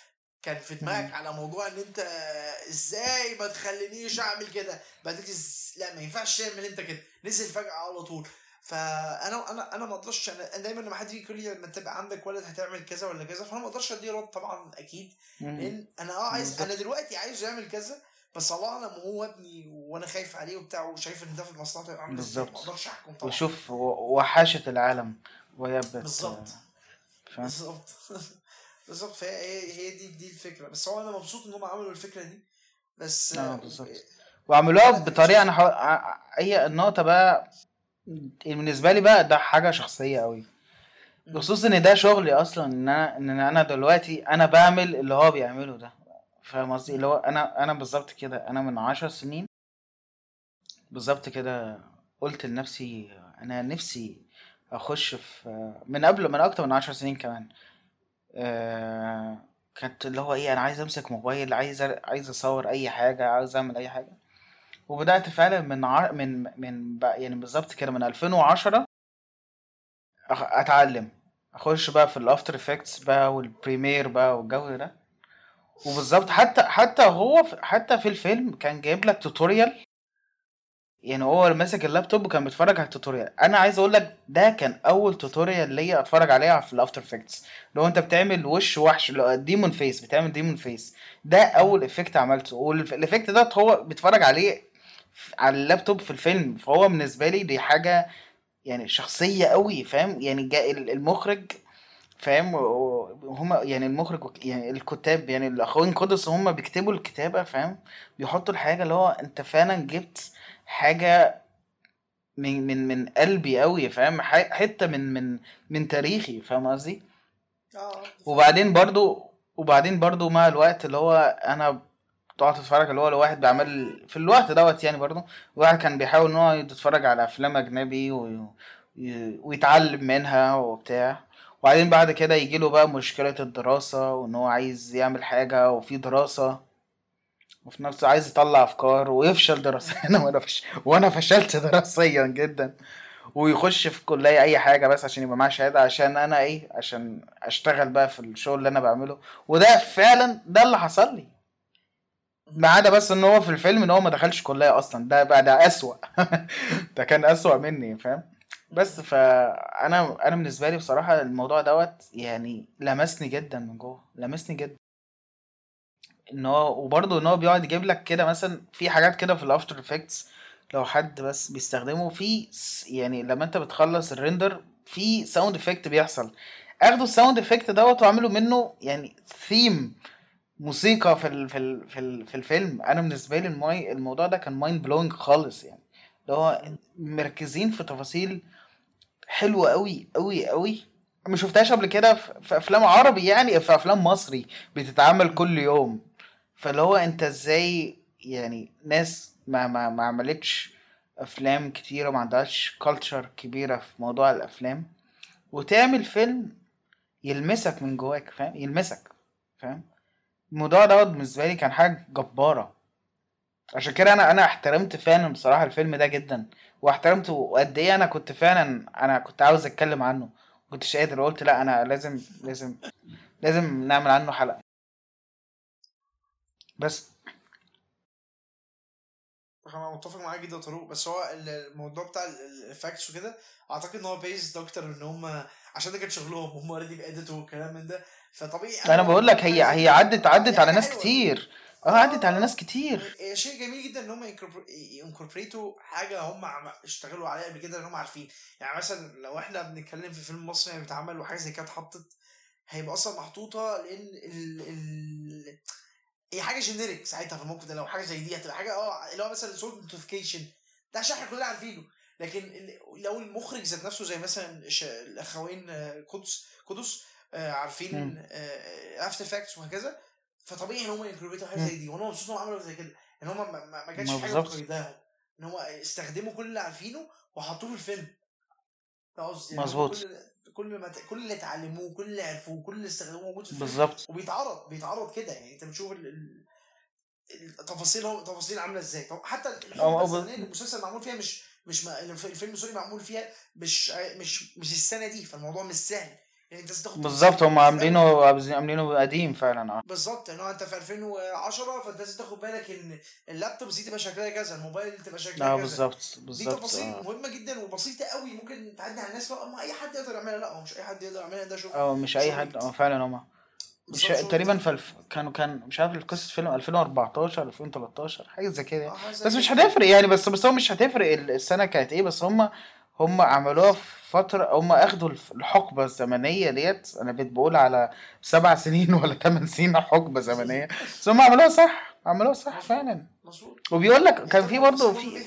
كان في دماغك. على موضوع إن أنت إزاي ما تخلينيش أعمل كده؟ بعد كده إز- لا ما ينفعش تعمل أنت كده. نزل فجأة على طول. فأنا أنا أنا ما أقدرش أنا دايما لما حد يجي يقول لي لما تبقى عندك ولد هتعمل كذا ولا كذا فأنا ما أقدرش أديه رد طبعا أكيد. لأن أنا آه عايز بالظبط. أنا دلوقتي عايز يعمل كذا بس الله أعلم هو ابني وأنا خايف عليه وبتاع وشايف إن ده في مصلحته يبقى عامل إزاي ما بالظبط. أقدرش أحكم طبعا. وشوف و- وحاشة العالم. وهي بت بالظبط بالظبط بالظبط فهي هي هي دي دي الفكرة. بس هو أنا مبسوط إن هم عملوا الفكرة دي. بس آه بالظبط. وعملوها أنا بطريقة أنا حو... هي النقطة بقى بالنسبة لي بقى ده حاجة شخصية قوي بخصوص إن ده شغلي أصلا إن أنا إن أنا دلوقتي أنا بعمل اللي هو بيعمله ده. فاهم قصدي؟ اللي هو أنا أنا بالظبط كده. أنا من عشر سنين بالظبط كده قلت لنفسي أنا نفسي أخش في من قبل من أكتر من عشر سنين كمان آه، كانت اللي هو إيه أنا عايز أمسك موبايل عايز عايز أصور أي حاجة عايز أعمل أي حاجة. وبدأت فعلا من ع... من من يعني بالظبط كده من 2010 أخ- أتعلم. أخش بقى في ال After Effects بقى وال Premiere بقى والجو ده. وبالظبط حتى حتى هو حتى في الفيلم كان جايب لك tutorial يعني هو ماسك اللابتوب وكان بيتفرج على ال tutorial. أنا عايز أقول لك ده كان أول tutorial ليا أتفرج عليها في ال After Effects لو أنت بتعمل وش وحش لو demon face بتعمل demon face ده أول effect عملته. وال effect ده هو بيتفرج عليه على اللابتوب في الفيلم. فهو بالنسبة لي دي حاجة يعني شخصية قوي فاهم؟ يعني المخرج فاهم؟ وهم يعني المخرج يعني الكتاب يعني الأخوين قدس هم بيكتبوا الكتابة فاهم؟ بيحطوا الحاجة اللي هو أنت فعلا جبت حاجة من من من قلبي قوي فاهم؟ حتة من من من تاريخي فاهم قصدي؟ آه وبعدين برضو وبعدين برضو مع الوقت اللي هو أنا تقعد تتفرج اللي هو لو واحد بيعمل في الوقت دوت يعني برضو واحد كان بيحاول إن هو يتفرج على أفلام أجنبي و... ويتعلم منها وبتاع. وبعدين بعد كده يجيله بقى مشكلة الدراسة وإن هو عايز يعمل حاجة وفي دراسة. وفي نفسه عايز يطلع أفكار ويفشل دراسيا. وأنا فش... وأنا فشلت دراسيا جدا. ويخش في كلية أي حاجة بس عشان يبقى معاه شهادة عشان أنا إيه عشان أشتغل بقى في الشغل اللي أنا بعمله. وده فعلا ده اللي حصل لي. ما عدا بس إن هو في الفيلم إن هو ما دخلش كلية أصلا. ده بقى ده أسوأ. ده كان أسوأ مني فاهم؟ بس فأنا أنا بالنسبة لي بصراحة الموضوع دوت يعني لمسني جدا من جوه. لمسني جدا. إن هو وبرضه إن هو بيقعد يجيب لك كده مثلا في حاجات كده في ال After Effects لو حد بس بيستخدمه في يعني لما أنت بتخلص ال render في sound effect بيحصل. أخدوا ال sound effect دوت وعملوا منه يعني ثيم موسيقى في ال في ال في, ال في الفيلم. أنا بالنسبة لي الموضوع ده كان mind blowing خالص يعني. اللي هو مركزين في تفاصيل حلوة قوي قوي قوي ما شفتهاش قبل كده في أفلام عربي يعني في أفلام مصري بتتعمل كل يوم. فاللي هو أنت إزاي يعني ناس ما ما ما عملتش أفلام كتيرة ما عندهاش كلتشر كبيرة في موضوع الأفلام وتعمل فيلم يلمسك من جواك فاهم؟ يلمسك فاهم؟ الموضوع دوت بالنسبة لي كان حاجة جبارة. عشان كده أنا أنا احترمت فعلا بصراحة الفيلم ده جدا واحترمته وقد إيه أنا كنت فعلا أنا كنت عاوز أتكلم عنه كنتش قادر قلت لا أنا لازم لازم لازم نعمل عنه حلقة. بس. أنا متفق معاك جدا طارق بس هو ال- الموضوع بتاع ال effects وكده أعتقد إن هو based أكتر إن هم عشان ده كان شغلهم هم already بي edit وا والكلام من ده فطبيعي أنا بقول لك هي هي عدت عدت على ناس. كتير. آه عدت على ناس كتير. شيء جميل جدا إن هم ي incorporate وا حاجة هم اشتغلوا عليها قبل كده إن هم عارفين. يعني مثلا لو إحنا بنتكلم في فيلم مصري يعني بيتعمل وحاجة زي كده اتحطت هيبقى أصلا محطوطة لأن ال ال هي حاجة generic ساعتها في الموقف ده لو حاجة زي دي هتبقى حاجة آه اللي هو مثلا صوت notification ده عشان إحنا كلنا عارفينه. لكن لو المخرج ذات نفسه زي مثلا الأخوين آه، قدس قدس آه، عارفين. After Effects وهكذا فطبيعي إن هم ي incorporate وا حاجة. زي دي. وأنا مبسوط انهم عملوا زي كده. إن هم ما, كانش حاجة مقيداهم إن هو استخدموا كل اللي عارفينه وحطوه في الفيلم. ده قصدي يعني هم مظبوط. كل كل ما ت- كل اللي اتعلموه كل اللي عرفوه كل اللي استخدموه موجود في بالظبط. وبيتعرض بيتعرض كده يعني. انت بتشوف ال- ال- التفاصيل هو التفاصيل عاملة إزاي. حتى المسلسل معمول فيها مش مش ما الف- الفيلم سوري معمول فيها مش مش مش السنة دي. فالموضوع مش سهل. يعني انت تاخد بالظبط هم عاملينه عاملينه قديم فعلا آه. بالظبط يعني هو انت في 2010 فانت لازم تاخد بالك ان اللابتوب دي تبقى شكلها كذا الموبايل تبقى شكلها آه كذا. بالظبط دي بالظبط تفاصيل آه. مهمة جدا وبسيطة قوي ممكن تعدي على الناس ما أي حد يقدر يعملها لا هو مش أي حد يقدر يعملها ده شغل آه مش أي حد آه فعلا هما مش بالظبط تقريبا في الف... كانوا كان مش عارف قصة فيلم 2014 2013 حاجة زي كده آه حاجة زي بس مش هتفرق يعني بس بس هو مش هتفرق ال- السنة كانت إيه بس هم هم عملوها في فترة هم أخدوا الحقبة الزمنية ديت. أنا بقيت بقول على سبع سنين ولا ثمان سنين حقبة زمنية. بس هم عملوها صح عملوها صح فعلا. مظبوط. وبيقول لك كان في برضه في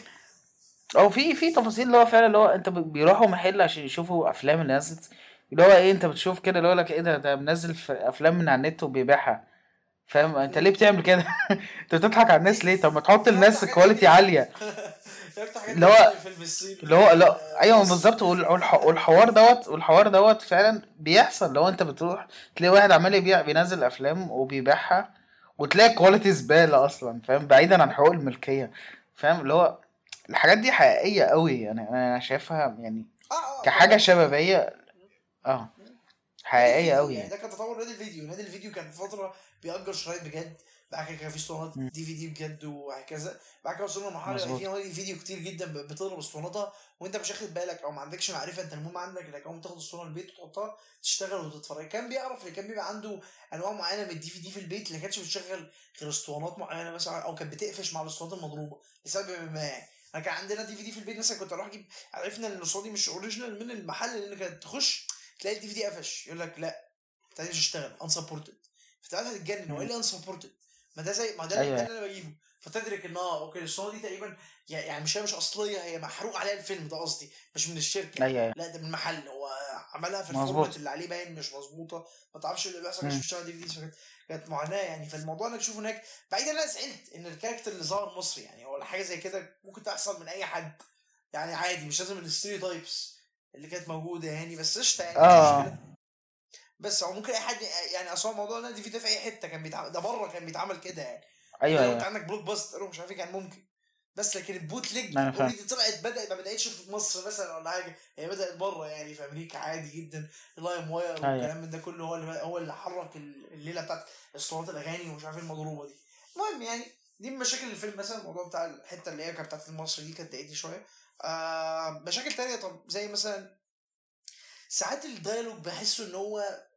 أو في في تفاصيل اللي هو فعلا اللي هو أنت بيروحوا محل عشان يشوفوا أفلام اللي نزلت اللي هو إيه أنت بتشوف كده اللي هو لك إيه ده ده منزل أفلام من على النت وبيبيعها. فاهم؟ أنت ليه بتعمل كده؟ أنت بتضحك على الناس ليه؟ طب ما تحط للناس حاجة quality عالية. اللي هو في اللي هو لا آه، أيوه بالظبط. والح- والح- والحوار دوت والحوار دوت فعلا بيحصل. لو انت بتروح تلاقي واحد عمال يبيع بينزل أفلام وبيبيعها وتلاقي quality زبالة أصلا فاهم؟ بعيدا عن حقوق الملكية فاهم؟ اللي هو الحاجات دي حقيقية قوي يعني أنا شايفها يعني آه آه كحاجة طبعا شبابية آه حقيقية قوي يعني. يعني ده كان تطور نادي الفيديو. نادي الفيديو كان في فترة بيأجر شرايط بجد. بعد كده كان في اسطوانات. دي في دي بجد وهكذا. بعد كده وصلنا لمرحلة في فيديو كتير جدا بتضرب اسطواناتها وأنت مش واخد بالك أو ما عندكش معرفة أنت المهم عندك إنك أول ما تاخد اسطوانه البيت وتحطها تشتغل وتتفرج. كان بيعرف كان بيبقى عنده أنواع معينة من الدي في دي في البيت اللي كانتش بتشغل غير اسطوانات معينة مثلا أو كانت بتقفش مع الاسطوانات المضروبة لسبب ما. يعني أنا كان عندنا DVD في البيت مثلا كنت أروح أجيب عرفنا إن الاسطوانه دي مش original من المحل لأن كانت تخش تلاقي ال DVD قفش. يقول لك لأ أنت مش هتشتغل unsupported فتعالى هتتجنن هو إيه مم. اللي unsupported ما ده زي ما ده أيوه. اللي أنا بجيبه. فتدرك إن آه okay الصورة دي تقريبا يع- يعني مش هي مش أصلية هي محروق عليها الفيلم ده قصدي مش من الشركة. أيوه أيوه. لا ده من محل هو عملها في ال format اللي عليه باين مش مظبوطة. ما تعرفش اللي بيحصل مش. بتشتغل دي في كانت معاناة يعني. فالموضوع إنك تشوفه هناك بعيدا أنا زعلت إن ال character اللي ظهر مصري يعني هو حاجة زي كده ممكن تحصل من أي حد. يعني عادي مش لازم ال stereotypes اللي كانت موجودة يعني بس قشطة يعني مشكلة. بس هو ممكن أي حد يعني أصلا الموضوع ده في ده في أي حتة كان بيتعمل ده بره كان بيتعمل كده يعني. أيوه الا لو أنت أيوه عندك Blockbuster ومش عارف إيه كان ممكن. بس لكن ال bootleg already طلعت بدات ما بدأتش في مصر مثلا ولا حاجة. هي بدأت بره يعني في أمريكا عادي جدا. LimeWire أيوه. والكلام من ده كله هو اللي هو اللي حرك الليلة بتاعت اسطوانات الأغاني ومش عارف إيه المضروبة دي. المهم يعني دي من مشاكل الفيلم مثلا الموضوع بتاع الحتة اللي هي كانت بتاعت المصري دي كانت ضايقتني شوية. آه مشاكل تانية طب زي مثلا ساعات ال dialogue بحسه إن هو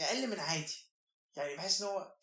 أقل من عادي. يعني بحس إن هو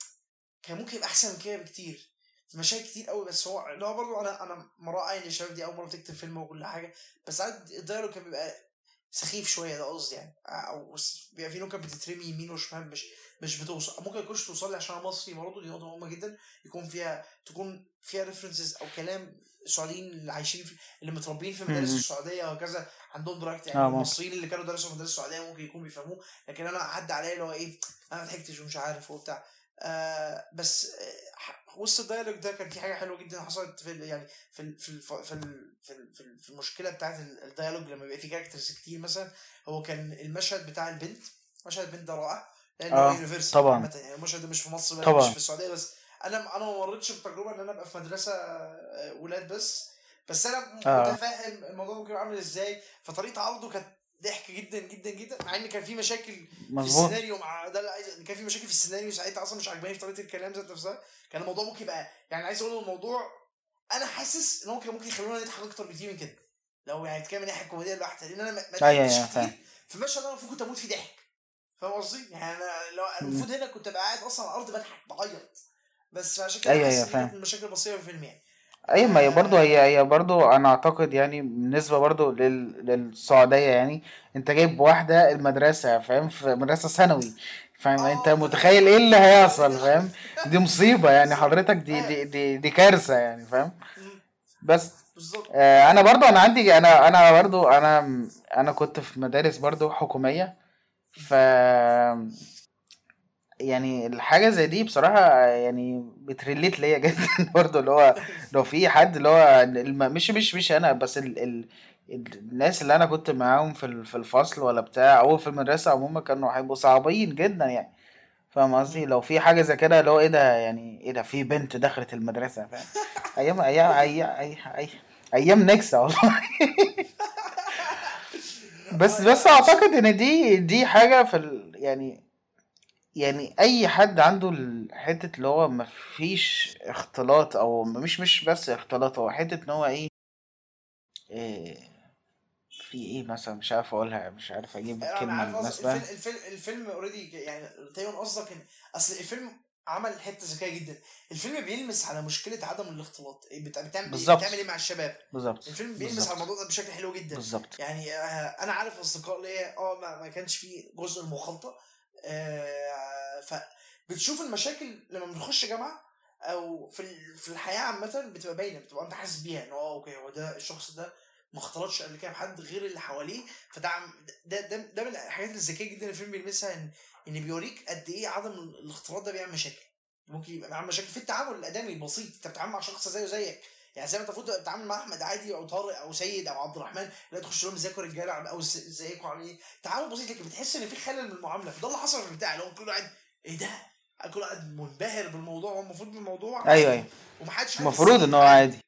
كان ممكن يبقى أحسن من كده بكتير. في مشاهد كتير قوي بس هو اللي هو برضه أنا أنا مراعي إن الشباب دي أول مرة تكتب فيلم وكل حاجة. بس ساعات ال dialogue كان بيبقى سخيف شوية ده قصدي يعني. أو س- بيبقى في نكت بتترمي يمين وشمال مش مش بتوصل. ممكن يكونش توصل لي عشان أنا مصري برضه دي نقطة مهمة جدا. يكون فيها تكون فيها references أو كلام السعوديين اللي عايشين في اللي متربيين في مدارس. السعودية وهكذا عندهم درايفت يعني. ممكن المصريين اللي كانوا درسوا في مدارس السعودية ممكن يكونوا بيفهموه. لكن أنا عدى عليا اللي هو إيه أنا ما ضحكتش ومش عارف وبتاع. آه بس آه وسط ال dialogue ده كان في حاجة حلوة جدا حصلت في يعني في ال في ال في ال في, ال في, ال في, ال في المشكلة بتاعت ال- ال dialogue لما بيبقى في characters كتير مثلا هو كان المشهد بتاع البنت مشهد البنت ده رائع لأن هو آه يونيفرسال طبعا. يعني المشهد ده مش في مصر بس مش طبعا. في السعودية بس أنا أنا ما مريتش بتجربة إن أنا أبقى في مدرسة آه، ولاد بس بس أنا آه. متفاهم الموضوع ممكن يبقى عامل إزاي فطريقة عرضه كانت ضحك جدا جدا جدا مع إن كان في مشاكل في مظبوط. السيناريو مع ده اللي عايز كان في مشاكل في السيناريو ساعتها أصلا مش عجباني في طريقة الكلام ذات نفسها. كان الموضوع ممكن يبقى يعني عايز أقول الموضوع أنا حاسس إن هو كان ممكن يخلونا نضحك أكتر بكتير من كده. لو يعني تتكلم من ناحيه الكوميديا لوحدها لأن أنا ما أيوه ضحكتش أيوه كتير في مشهد أنا المفروض كنت أموت فيه ضحك. فاهم قصدي؟ يعني أنا لو. المفروض هنا كنت أبقى قاعد أصلا على الأرض بضحك بعيط. بس عشان كده أيوه حاسس أيوه إن كانت من المشاكل البسيطه في الفيلم يعني. أيوه ما هي برضه هي آه هي برضه أنا أعتقد يعني بالنسبة برضه لل... للسعودية يعني أنت جايب واحدة المدرسة فاهم؟ في مدرسة ثانوي فاهم؟ أنت آه. متخيل إيه اللي هيحصل فاهم؟ دي مصيبة يعني حضرتك دي دي دي, دي كارثة يعني فاهم. بس آه أنا برضو أنا عندي أنا أنا برضو أنا أنا كنت في مدارس برضو حكومية ف يعني الحاجة زي دي بصراحة يعني بتريليت ليا جدا برضو اللي هو لو في حد اللي هو الم- مش مش مش أنا بس ال ال الناس اللي أنا كنت معاهم في في الفصل ولا بتاع أو في المدرسة عموما كانوا هيبقوا صعبين جدا يعني. فاهم قصدي؟ لو في حاجة زي كده اللي هو إيه ده يعني إيه ده في بنت دخلت المدرسة فاهم؟ أيام أيام أيام أيام, أيام نكسة والله. بس بس أعتقد إن دي دي حاجة في ال يعني يعني أي حد عنده حتة اللي هو مفيش اختلاط أو مش مش بس اختلاط هو حتة إن هو إيه, إيه في إيه مثلا مش عارف أقولها مش عارف أجيب قصدك. المناسبة. الفيلم الفيلم اوريدي يعني تقريبا قصدك إن أصل الفيلم عمل حتة ذكية جدا. الفيلم بيلمس على مشكلة عدم الاختلاط. بت- بتعمل بالظبط. بتعمل إيه مع الشباب؟ بالظبط. الفيلم بيلمس على بالظبط الموضوع ده بشكل حلو جدا. بالظبط. يعني آه، أنا عارف أصدقاء ليا آه ما, ما كانش في جزء المخالطة آه ف بتشوف المشاكل لما بنخش جامعة أو في في الحياة عامة بتبقى باينة بتبقى أنت حاسس بيها إن أوكي هو ده الشخص ده ما اختلطش قبل كده بحد غير اللي حواليه فده ده ده, ده من الحاجات الذكية جدا الفيلم بيلمسها ان إن بيوريك قد إيه عدم الاختلاط ده بيعمل مشاكل. ممكن يبقى معاه مشاكل في التعامل الآدمي البسيط أنت بتتعامل مع شخص زيه زيك. يعني زي ما انت المفروض تتعامل مع أحمد عادي أو طارق أو سيد أو عبد الرحمن لا تخش لهم ازيكم رجاله أو ازيكم عاملين إيه. تعامل بسيط لكن بتحس إن في خلل من المعاملة. فده اللي حصل في البتاع اللي هو كل واحد إيه ده؟ كل واحد منبهر بالموضوع هو المفروض بالموضوع أيوه أيوه. ومحدش عارف المفروض إن هو عادي.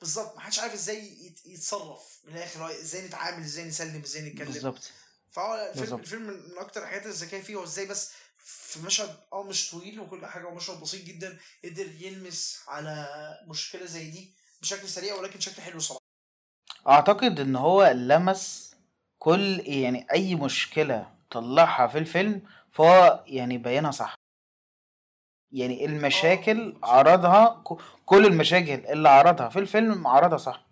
بالظبط محدش عارف إزاي يت- يتصرف. من الآخر إزاي نتعامل إزاي نسلم إزاي نتكلم. بالظبط. فهو الفيلم الفيلم من أكتر الحاجات الذكيه فيه هو إزاي بس في مشهد آه مش طويل وكل حاجة ومشهد بسيط جدا قدر يلمس على مشكلة زي دي بشكل سريع ولكن شكل حلو صراحة. أعتقد إن هو لمس كل يعني أي مشكلة طلعها في الفيلم فهو يعني بينها صح. يعني آه. المشاكل عرضها كل المشاكل اللي عرضها في الفيلم عرضها صح.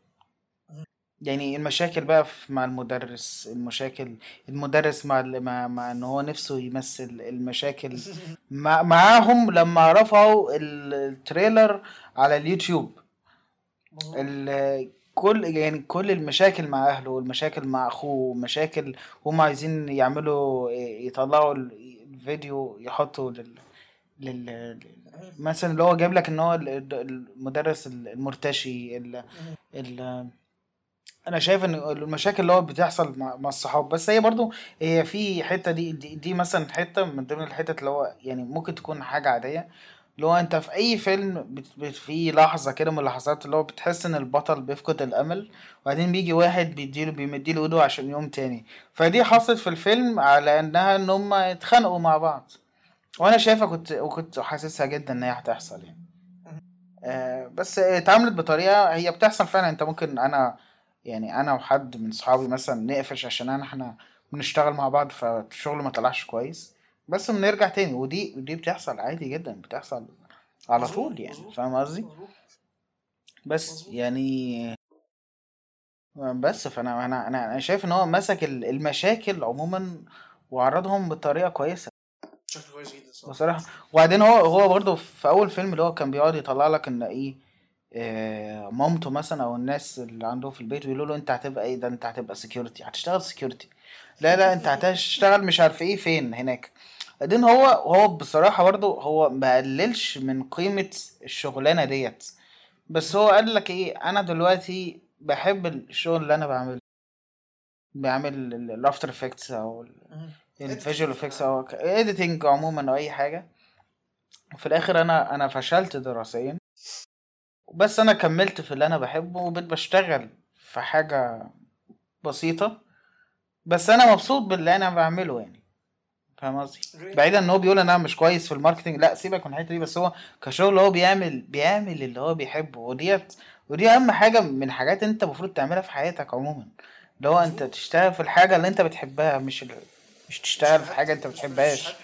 يعني المشاكل بقى في- مع المدرس المشاكل المدرس مع ال- مع, مع إن هو نفسه يمثل المشاكل مع معاهم لما رفعوا ال- التريلر على اليوتيوب. ال- كل يعني كل المشاكل مع أهله والمشاكل مع أخوه مشاكل هم عايزين يعملوا يطلعوا ال- الفيديو يحطوا لل, لل... مثلا اللي هو جايب لك إن هو ال- المدرس المرتشي ال... ال... أنا شايف إن المشاكل اللي هو بتحصل مع, الصحاب بس هي برضو هي في حتة دي, دي دي مثلا حتة من ضمن الحتت اللي هو يعني ممكن تكون حاجة عادية اللي هو أنت في أي فيلم. في لحظة كده من اللحظات اللي هو بتحس إن البطل بيفقد الأمل وبعدين بيجي واحد بيديله بيمديله إيده عشان يوم تاني فدي حصلت في الفيلم على إنها إن هم اتخانقوا مع بعض وأنا شايفها كنت وكنت حاسسها جدا إن هي هتحصل يعني. آه، بس اتعملت بطريقة هي بتحصل فعلا أنت ممكن أنا يعني أنا وحد من صحابي مثلا نقفش عشان انا إحنا بنشتغل مع بعض فالشغل ما طلعش كويس. بس بنرجع تاني ودي ودي بتحصل عادي جدا بتحصل على طول يعني فاهم قصدي؟ بس يعني بس فانا أنا أنا أنا شايف إن هو مسك ال- المشاكل عموما وعرضهم بطريقة كويسة. شكله كويس جدا صراحة بصراحة. وبعدين هو هو برضه في أول فيلم اللي هو كان بيقعد يطلع لك إيه آه، مامته مثلا أو الناس اللي عنده في البيت بيقولوا له أنت هتبقى إيه؟ ده أنت هتبقى security هتشتغل security لا لا أنت هتشتغل مش عارف إيه فين؟ هناك. بعدين هو هو بصراحة برضه هو ما قللش من قيمة الشغلانة ديت. بس هو قال لك إيه؟ أنا دلوقتي بحب الشغل اللي أنا بعمله. بعمل ال After Effects أو. ال visual effects آه. أو editing عموما أو أي حاجة. في الآخر أنا أنا فشلت دراسيا. بس أنا كملت في اللي أنا بحبه وبقيت بشتغل في حاجة بسيطة. بس أنا مبسوط باللي أنا بعمله يعني. فاهم قصدي. بعيدا إن هو بيقول أنا مش كويس في ال marketing لا سيبك من الحتة دي. بس هو كشغل هو بيعمل بيعمل اللي هو بيحبه. وديت ودي أهم حاجة من حاجات أنت المفروض تعملها في حياتك عموما. اللي هو أنت تشتغل في الحاجة اللي أنت بتحبها مش ال... مش تشتغل في حاجة أنت مش بتحبهاش. حاجة.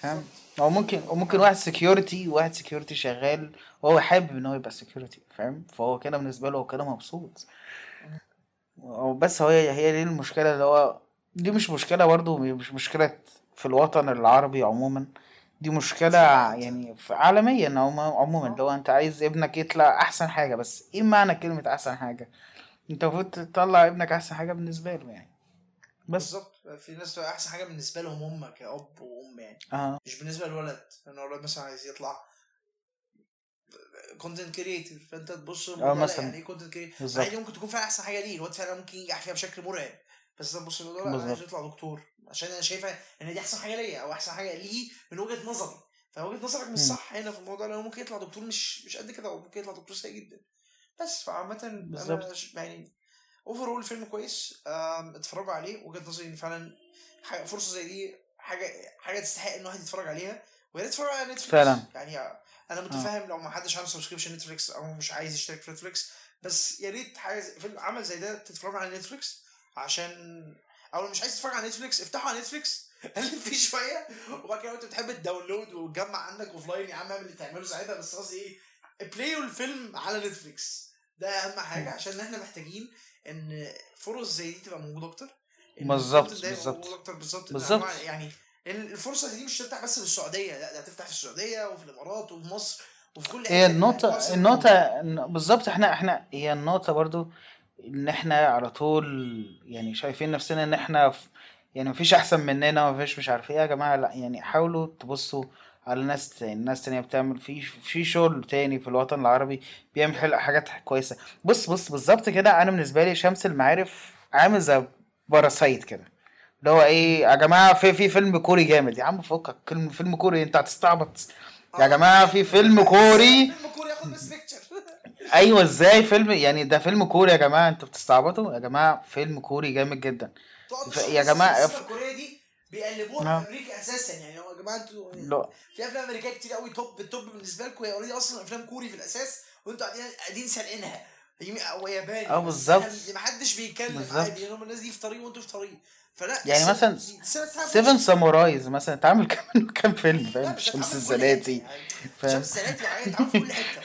فاهم؟ أو ممكن أو ممكن واحد security واحد security شغال وهو حابب إن هو يبقى security فاهم؟ فهو كده بالنسبة له هو كده مبسوط. أو بس هو هي دي المشكلة اللي هو دي مش مشكلة برضو مش مشكلة في الوطن العربي عموما. دي مشكلة يعني عالميا عمو- عموما لو أنت عايز ابنك يطلع أحسن حاجة بس إيه معنى كلمة أحسن حاجة؟ أنت المفروض تطلع ابنك أحسن حاجة بالنسبة له يعني. بس. بالظبط. في ناس تبقى أحسن حاجة بالنسبة لهم هم كأب وأم يعني. آه مش بالنسبة للولد إن الولد مثلا عايز يطلع content creator فأنت تبص آه مثلا. يعني إيه content creator عادي ممكن تكون فعلا أحسن حاجة ليه الواد فعلا ممكن ينجح فيها بشكل مرعب. بس أنت تبص لا أنا عايز يطلع دكتور. عشان أنا شايفه إن دي أحسن حاجة ليا أو أحسن حاجة ليه من وجهة نظري. فوجهة نظرك مش. صح هنا في الموضوع لأنه ممكن يطلع دكتور مش مش قد كده أو ممكن يطلع دكتور سيء جدا. بس فعامة أنا يعني overall فيلم كويس. اتفرجوا عليه. وجهة نظري إن فعلا فرصة زي دي حاجة حاجة تستحق إن الواحد يتفرج عليها. ويا ريت تتفرج على نتفليكس فعلا. يعني أنا آه. متفاهم لو ما حدش عامل subscription نتفليكس أو مش عايز يشترك في نتفليكس بس يا ريت حاجة زي فيلم عمل زي ده تتفرج على نتفليكس عشان أو لو مش عايز تتفرج على نتفليكس افتحوا على نتفليكس قلب فيه شوية. وبعد كده أنت بتحب ال download وتجمع عندك offline يا عم اعمل اللي تعمله ساعتها. بس قصدي إيه؟ play وا الفيلم على نتفليكس ده أهم حاجة. عشان إحنا محتاجين إن فرص زي دي تبقى موجودة أكتر. بالظبط بالظبط بالظبط. يعني الفرصة دي مش هتفتح بس في السعوديه لأ ده هتفتح في السعودية وفي الإمارات وفي مصر وفي كل هي النقطة الموجود إن- بالظبط إحنا إحنا هي النقطة برضو إن إحنا على طول يعني شايفين نفسنا إن إحنا في يعني مفيش أحسن مننا مفيش مش عارف إيه يا جماعة لأ يعني حاولوا تبصوا على ناس تاني ناس تانية بتعمل في في شغل تاني في الوطن العربي بيعمل حاجات كويسة. بص بص بالظبط كده أنا بالنسبة لي شمس المعارف عامل زي Parasite كده. اللي هو إيه يا جماعة في في فيلم كوري جامد. يا عم فكك فيلم فيلم كوري أنت هتستعبط. يا آه. جماعة في فيلم كوري. فيلم كوري ياخد best picture أيوه إزاي فيلم؟ يعني ده فيلم كوري يا جماعة أنتوا بتستعبطوا؟ يا جماعة فيلم كوري جامد جدا. ف... يا جماعة ف... الكورية دي بيقلبوها في آه. أمريكا أساسا. يعني هو يا جماعة أنتوا لا. في أفلام أمريكية كتير قوي توب التوب بالنسبة لكم. هي already أصلا أفلام كوري في الأساس وأنتوا قاعدين قاعدين سارقينها. يم- أو ياباني. آه بالظبط. ما حدش بيتكلم عادي. لأن هم الناس دي في طريق وأنتوا في طريق. فلا يعني مثلا في Seven Samurais مثلا. اتعمل كام كام فيلم فاهم؟ شمس الزناتي. يعني شمس الزناتي اتعمل في كل حتة.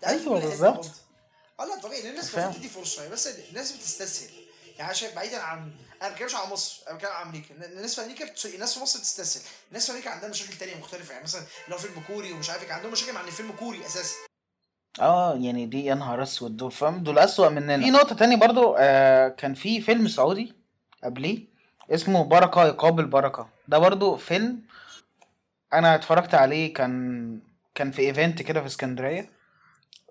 في أيوه بالظبط. آه لا طبيعي. الناس المفروض تدي فرصة. يعني بس الناس بتستسهل. يعني عشان بعيدا عن أنا ما بتكلمش على مصر أنا بتكلم على أمريكا. الناس في أمريكا بت... الناس في مصر بتستسهل. الناس في أمريكا عندها مشاكل تانية مختلفة يعني مثلا لو فيلم كوري ومش عارف إيه، عندهم مشاكل مع إن الفيلم كوري أساسا. آه يعني دي يا نهار أسود دول فاهم دول أسوأ مننا. في نقطة تانية برضو آه كان في فيلم سعودي قبليه اسمه بركة يقابل بركة. ده برضو فيلم أنا اتفرجت عليه كان كان في event كده في اسكندرية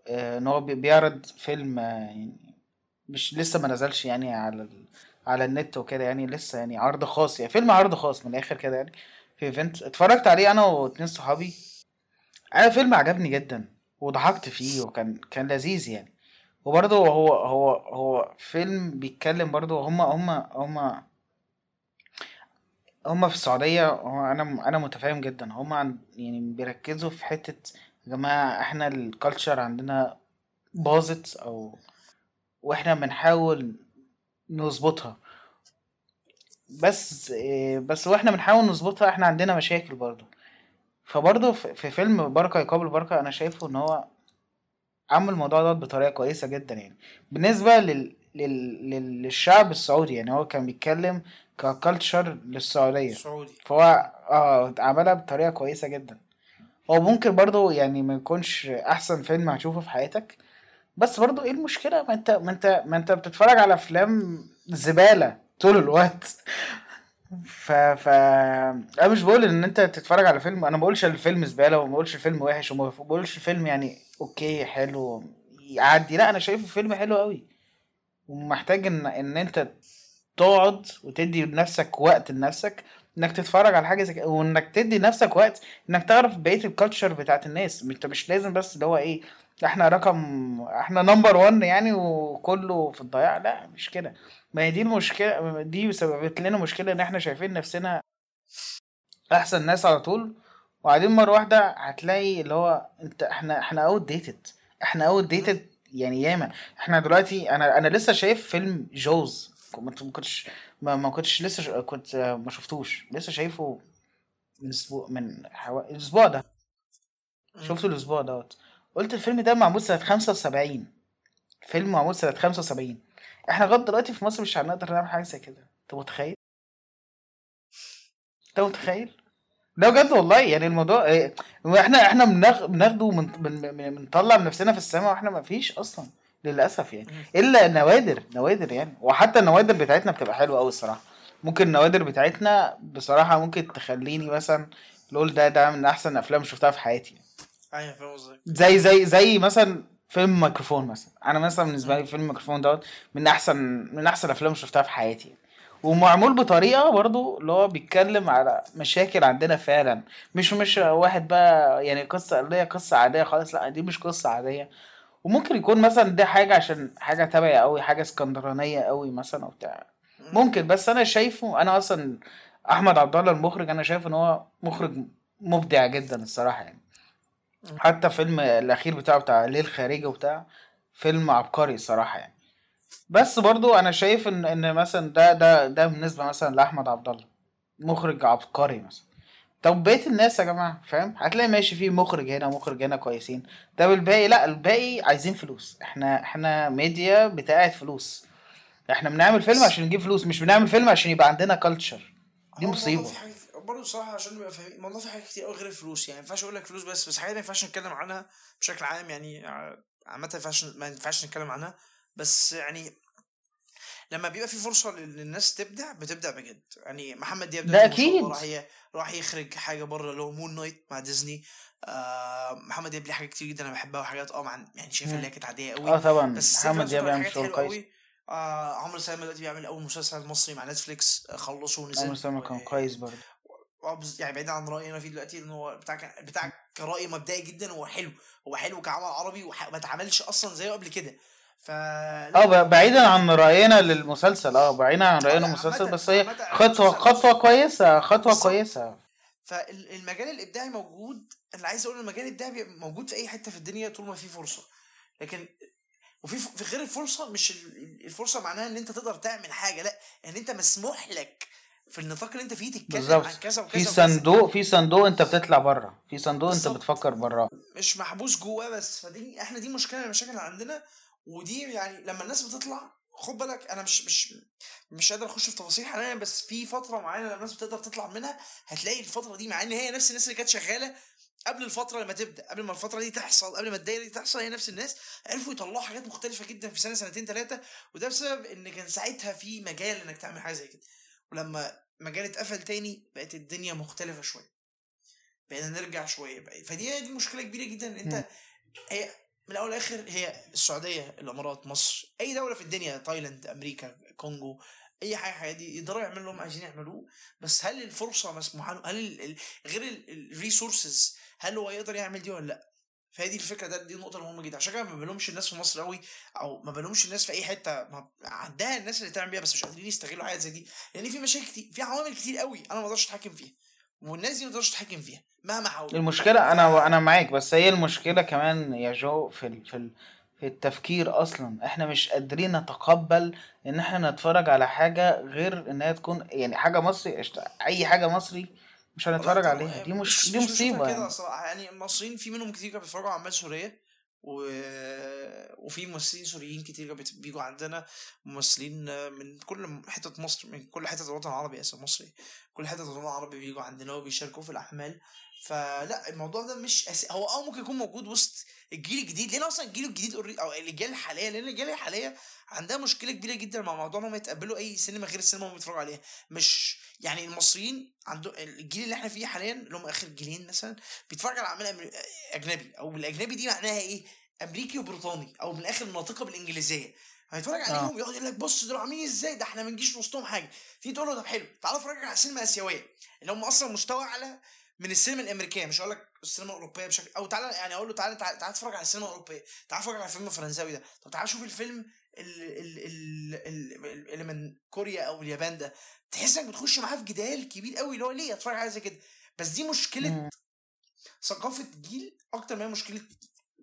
آه إن هو بي- بيعرض فيلم آه يعني مش لسه ما نزلش يعني على. على النت وكده يعني لسه يعني عرض خاص يعني فيلم عرض خاص من الآخر كده يعني في event اتفرجت عليه أنا واتنين صحابي. أنا فيلم عجبني جدا وضحكت فيه وكان كان لذيذ يعني. وبرضه هو هو هو فيلم بيتكلم برضه هما هما هما هما في السعودية هو أنا أنا متفاهم جدا. هما عن يعني بيركزوا في حتة يا جماعة إحنا الكالتشر عندنا باظت أو وإحنا بنحاول نظبطها. بس إيه، بس وإحنا بنحاول نظبطها إحنا عندنا مشاكل برضه فبرضه في في فيلم بركة يقابل بركة أنا شايفه إن هو عمل الموضوع ده بطريقة كويسة جدا يعني. بالنسبة لل... لل... لل... للشعب السعودي يعني هو كان بيتكلم ك culture للسعودية. سعودي. فهو آه عملها بطريقة كويسة جدا. هو ممكن برضو يعني ما يكونش أحسن فيلم هتشوفه في حياتك بس برضو إيه المشكلة؟ ما انت ما انت ما انت بتتفرج على أفلام زبالة طول الوقت. ف ف أنا مش بقول إن أنت تتفرج على فيلم أنا ما بقولش الفيلم زبالة وما بقولش الفيلم وحش وما بقولش الفيلم يعني okay حلو يعدي. لا أنا شايفه فيلم حلو قوي ومحتاج إن إن أنت تقعد وتدي لنفسك وقت لنفسك إنك تتفرج على حاجة زي كده وإنك تدي لنفسك وقت إنك تعرف بقية ال culture بتاعت الناس. أنت مش لازم بس اللي هو إيه إحنا رقم إحنا number 1 يعني وكله في الضياع. لا مش كده. ما هي دي المشكلة دي سببت لنا مشكلة إن إحنا شايفين نفسنا أحسن ناس على طول. وبعدين مرة واحدة هتلاقي اللي هو أنت إحنا إحنا outdated إحنا outdated يعني ياما. إحنا دلوقتي أنا أنا لسه شايف فيلم Jaws ما كنتش ما, ما كنتش لسه ش... كنت ما شفتوش. لسه شايفه من أسبوع من حو... الأسبوع ده. شفته الأسبوع دوت. قلت الفيلم ده معمول سنة 75 فيلم معمول سنة 75 إحنا لغاية دلوقتي في مصر مش هنقدر نعمل حاجة زي كده. انت متخيل؟ انت متخيل؟ ده بجد والله. يعني الموضوع إيه، إحنا إحنا بناخ- بناخده بنطلع من نفسنا في السماء وإحنا ما فيش أصلا للأسف يعني. إلا نوادر نوادر يعني. وحتى النوادر بتاعتنا بتبقى حلوة قوي الصراحة. ممكن النوادر بتاعتنا بصراحة ممكن تخليني مثلا لول ده ده من أحسن اللي شفتها في حياتي. أيوه زي زي زي مثلا فيلم ميكروفون مثلا. أنا مثلا بالنسبة لي فيلم ميكروفون دوت من أحسن من أحسن الافلام شفتها في حياتي. ومعمول بطريقة برضو اللي هو بيتكلم على مشاكل عندنا فعلا. مش مش واحد بقى يعني قصة اللي هي قصة عادية خالص لا دي مش قصة عادية. وممكن يكون مثلا ده حاجة عشان حاجة تبعي قوي حاجة اسكندرانية قوي مثلا وبتاع. ممكن بس أنا شايفه أنا أصلا أحمد عبد الله المخرج أنا شايف إن هو مخرج مبدع جدا الصراحة يعني. حتى فيلم الأخير بتاعه بتاع ليل خارجي وبتاع فيلم عبقري الصراحة يعني. بس برضو أنا شايف ان إن مثلا ده ده ده بالنسبة مثلا لأحمد عبد الله مخرج عبقري مثلا. طب بقية الناس يا جماعة فاهم؟ هتلاقي ماشي في مخرج هنا مخرج هنا كويسين. طب الباقي؟ لا الباقي عايزين فلوس. إحنا إحنا ميديا بتاعت فلوس. إحنا بنعمل فيلم عشان نجيب فلوس مش بنعمل فيلم عشان يبقى عندنا culture دي مصيبة. برضه صراحة عشان نبقى فاهمين الموضوع في حاجات كتير قوي غير الفلوس يعني ما ينفعش أقول لك فلوس بس بس حاجات ما ينفعش نتكلم عنها بشكل عام يعني ع- عامة ما ينفعش نتكلم عنها بس يعني لما بيبقى في فرصة لل- للناس تبدع بتبدع بجد. يعني محمد دياب ده أكيد. راح راح يخرج حاجة بره اللي هو Moon Knight مع ديزني آه محمد دياب ليه حاجات كتير جدا أنا بحبها وحاجات آه مع يعني شايفها اللي هي كانت عادية قوي آه طبعا. بس محمد دياب بيعمل شغل كويس. قوي آه عمرو سلامة دلوقتي بيعمل أول مسلسل مصري مع Netflix آه، خلصه ونزل عمرو سلامة كان كويس برضه. يعني بعيد عن رأيي أنا فيه دلوقتي إن هو بتاع بتاع كرأي مبدئي جدا هو حلو. هو حلو كعمل عربي وما اتعملش أصلا زيه قبل كده. ف آه ب- بعيدا عن رأينا للمسلسل آه بعيدا عن رأينا عامة- بس هي خطوة خطوة كويسة خطوة. كويسة. فالمجال الإبداعي موجود. اللي عايز أقول المجال الإبداعي موجود في أي حتة في الدنيا طول ما في فرصة. لكن وفي في غير الفرصة مش ال- الفرصة معناها إن أنت تقدر تعمل حاجة لأ إن أنت مسموح لك في النطاق اللي انت فيه تتكلم بالظبط. عن كذا وكذا في. صندوق في صندوق أنت بتطلع بره في صندوق أنت بالظبط. بتفكر بره مش محبوس جواه بس. فدي إحنا دي مشكلة من المشاكل اللي عندنا. ودي يعني لما الناس بتطلع خد بالك أنا مش مش مش قادر أخش في تفاصيل حاليا بس في فترة معينة لما الناس بتقدر تطلع منها هتلاقي الفترة دي مع إن هي نفس الناس اللي كانت شغالة قبل الفترة لما تبدأ قبل ما الفترة دي تحصل قبل ما الدايرة دي تحصل هي نفس الناس. عرفوا يطلعوا حاجات مختلفة جدا في سنة سنتين ثلاثة وده بسبب إن كان ساعتها في مجال إنك تعمل حاجة زي كده. ولما مجال اتقفل تاني بقت الدنيا مختلفة شوية. بقينا نرجع شوية بقى. فدي دي مشكلة كبيرة جدا. إن أنت. هي من الأول والاخر هي السعودية الإمارات مصر أي دولة في الدنيا تايلاند أمريكا كونغو أي حاجة دي يقدروا يعملوا اللي هم عايزين يعملوه. بس هل الفرصة مسموحة له؟ هل ال- ال- غير ال resources هل هو يقدر يعمل دي ولا لأ؟ فهي دي الفكرة ده دي النقطة المهمة جدا. عشان كده ما بلومش الناس في مصر قوي أو ما بلومش الناس في أي حتة ما عندها الناس اللي تعمل بيها بس مش قادرين يستغلوا حاجات زي دي. لأن في مشاكل كتير في عوامل كتير قوي أنا ما أقدرش أتحكم فيها والناس دي ما تقدرش تتحكم فيها مهما حاولوا المشكلة أنا أنا معاك بس هي المشكلة كمان يا جو في ال... في ال... في التفكير أصلا. إحنا مش قادرين نتقبل إن إحنا نتفرج على حاجة غير إن هي تكون يعني حاجة مصري. أي حاجة مصري مش هنتفرج والله عليها. دي مش دي مصيبة كده يعني. صراحة يعني المصريين في منهم كتير كانوا بيتفرجوا على اعمال سورية و... وفي ممثلين سوريين كتير بيجوا عندنا. ممثلين من كل حتة مصر من كل حتة الوطن العربي اسف مصري كل حتة الوطن العربي بيجوا عندنا وبيشاركوا في الأعمال فلا الموضوع ده مش أس... هو آه ممكن يكون موجود وسط الجيل الجديد لأن أصلا الجيل الجديد أو الاجيال الحالية لأن الاجيال الحالية عندها مشكلة كبيرة جدا مع موضوع انهم يتقبلوا أي سينما غير السينما اللي بيتفرجوا عليها. مش يعني المصريين عندهم الجيل اللي إحنا فيه حاليا اللي هم آخر جيلين مثلا بيتفرج على اعمال أجنبي أو بالاجنبي دي معناها إيه؟ أمريكي وبريطاني أو من الآخر ناطقه بالانجليزيه هيتفرج عليهم يقعد يقول لك بص دول عاملين إزاي؟ ده إحنا ما نجيش وسطهم حاجة. تيجي تقول له طب حلو تعالى اتفرج على السينما الاسيويه اللي هم أصلا مستوى أعلى من السينما الأمريكية مش هقول لك السينما الأوروبية بشكل أو تعالى يعني أقول له تعالى تعالى, اتفرج على السينما الأوروبية تعالى اتفرج على الفيلم الفرنساوي ده. طب تعالى شوف الفيلم ال- ال- ال- ال- اللي من كوريا أو اليابان ده. تحس إنك بتخش معاه في جدال كبير قوي اللي هو ليه اتفرج على زي كده؟ بس دي مشكلة. ثقافة جيل أكتر ما هي مشكلة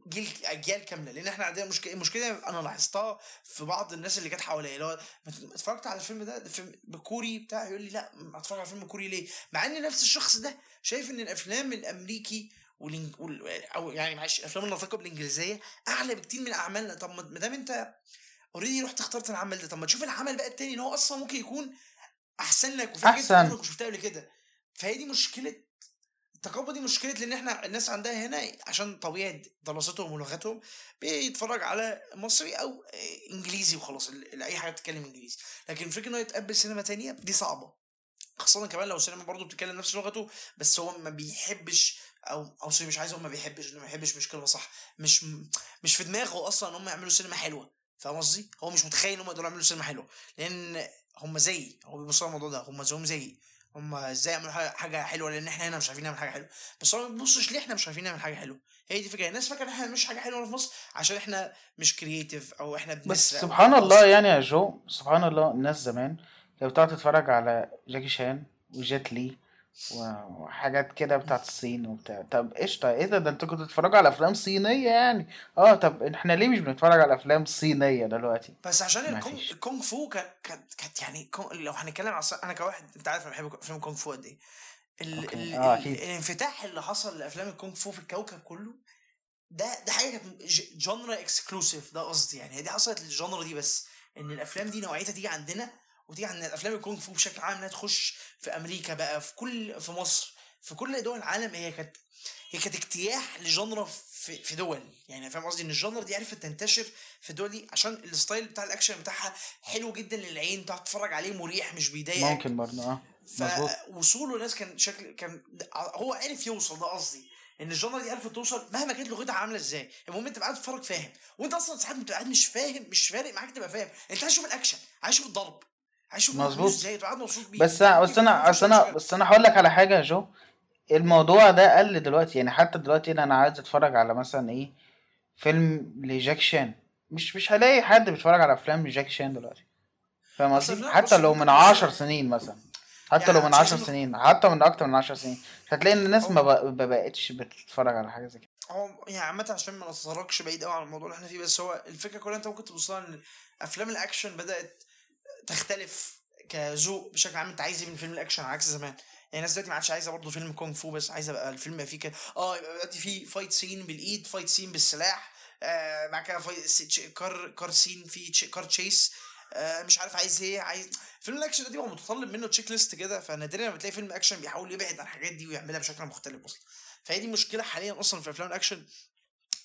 جيل أجيال كاملة. لأن إحنا عندنا مشكلة المشكلة أنا لاحظتها في بعض الناس اللي كانت حواليا اللي هو اتفرجت على الفيلم ده, فيلم كوري بتاع يقول لي لا اتفرج على فيلم كوري ليه؟ مع إن نفس الشخص ده شايف إن الأفلام الأمريكي والإنج... وال... أو يعني معلش الافلام الناطقه بالإنجليزية أعلى بكتير من أعمالنا. طب ما دام أنت already رحت اخترت العمل ده طب ما تشوف العمل بقى التاني إن هو أصلا ممكن يكون أحسن لك. عمرك ما شفتها قبل كده. فهي دي مشكلة التقبل دي مشكلة لأن إحنا الناس عندها هنا عشان طبيعة دراستهم ولغتهم بيتفرج على مصري أو إنجليزي وخلاص أي حاجة بتتكلم إنجليزي. لكن فكرة انه يتقبل سينما تانية دي صعبة. خاصة كمان لو سينما برضه بتتكلم نفس لغته بس هو ما بيحبش أو أو سوري مش عايز أقول ما بيحبش إنه ما بيحبش مش كلمة صح مش مش في دماغه أصلا إن هم يعملوا سينما حلوة. فاهم قصدي؟ هو مش متخيل إن هم يقدروا يعملوا سينما حلوة. لأن هم زيي هو بيبص على الموضوع ده هم زيهم زيي. هم إزاي يعملوا حاجة حلوة لأن إحنا هنا مش عارفين نعمل حاجة حلوة. بس هو ما بيبصش ليه إحنا مش عارفين نعمل حاجة حلوة. هي دي الفكرة. الناس فاكرة إن إحنا مش حاجة حلوة في مصر عشان إحنا مش creative أو إحنا بس بنسرق وخلاص. سبحان الله يعني يا جو سبحان الله الناس زمان كانت بتقعد تتفرج على جاكي شان وجيت لي وحاجات كده بتاعت الصين وبتاع طب قشطة إيه ده ده أنتوا كنتوا بتتفرجوا على أفلام صينية يعني آه طب إحنا ليه مش بنتفرج على أفلام صينية دلوقتي بس عشان الكونغ. الكونغ فو كانت كانت يعني لو هنتكلم على أنا كواحد أنت عارف أنا بحب افلام الكونغ فو قد إيه ال... okay. ال... آه،. الانفتاح اللي حصل لأفلام الكونغ فو في الكوكب كله ده ده حاجة كانت genre exclusive ده قصدي يعني دي حصلت لل genre دي بس إن الأفلام دي نوعيتها تيجي عندنا وتيجي عند الأفلام الكونغ فو بشكل عام إنها تخش في أمريكا بقى في كل في مصر في كل دول العالم. هي كانت هي كانت اجتياح ل genre في في دول. يعني فاهم قصدي إن ال genre دي عرفت تنتشر في الدول دي عشان ال style بتاع الأكشن بتاعها حلو جدا للعين تقعد تتفرج عليه مريح مش بيضايقك. ممكن برضه آه. فوصوله ناس كان شكل كان هو عرف يوصل ده قصدي. إن ال genre دي عرفت توصل مهما كانت لغتها عاملة إزاي. المهم أنت قاعد تتفرج فاهم. وأنت أصلا ساعات بتبقى قاعد مش فاهم مش فارق معاك تبقى فاهم. أنت عايز تشوف الأكشن عايز تشوف الضرب. تشوف مظبوط. إزاي. تبقى قاعد مبسوط بيه. بس بس أنا بس أنا بس أنا هقول لك على حاجة يا جو. الموضوع ده قل دلوقتي. يعني حتى دلوقتي أنا عايز أتفرج على مثلا إيه فيلم لجاك شان مش مش هلاقي حد بيتفرج على أفلام لجاك شان دلوقتي. فاهم قصدي؟ حتى لو من بص- عشر سنين مثلا. حتى لو يعني من مش عشر عايزين- سنين. حتى من أكتر من عشر سنين. هتلاقي إن الناس ما بقتش بتتفرج على حاجة زي كده. هو يعني عامة عشان ما نتطرقش بعيد قوي عن الموضوع اللي إحنا فيه بس هو الفكرة كلها أنت ممكن تبص لها إن أفلام الأكشن بدأت تختلف كذوق بشكل عام. انت عايز إيه من فيلم الأكشن عكس زمان؟ يعني الناس دلوقتي ما عادش عايزة برضه فيلم كونغ فو بس عايزة بقى الفيلم فيه كده. آه يبقى دلوقتي فيه fight scene بالإيد fight scene بالسلاح آه بعد كده car car scene في car chase آه مش عارف عايز إيه عايز فيلم الأكشن ده بيبقى متطلب منه checklist كده. فنادرا لما بتلاقي فيلم أكشن بيحاول يبعد عن الحاجات دي ويعملها بشكل مختلف أصلا. فهي دي مشكلة حاليا أصلا في أفلام الأكشن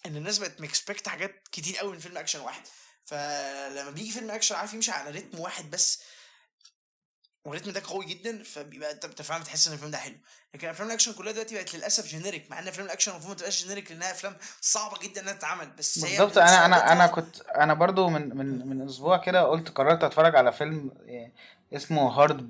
إن الناس بقت م expect ة حاجات كتير قوي من فيلم أكشن واحد. فلما بيجي فيلم أكشن عارف يمشي على رتم واحد بس والريتم ده قوي جدا فبيبقى أنت فعلا بتحس إن الفيلم ده حلو. لكن أفلام الأكشن كلها دلوقتي بقت للأسف generic مع إن أفلام الأكشن المفروض ما تبقاش generic لأنها أفلام صعبة جدا إنها تتعمل. بس هي بالظبط. أنا أنا أنا كنت أنا برضو من من من أسبوع كده قلت قررت أتفرج على فيلم آه، اسمه Hard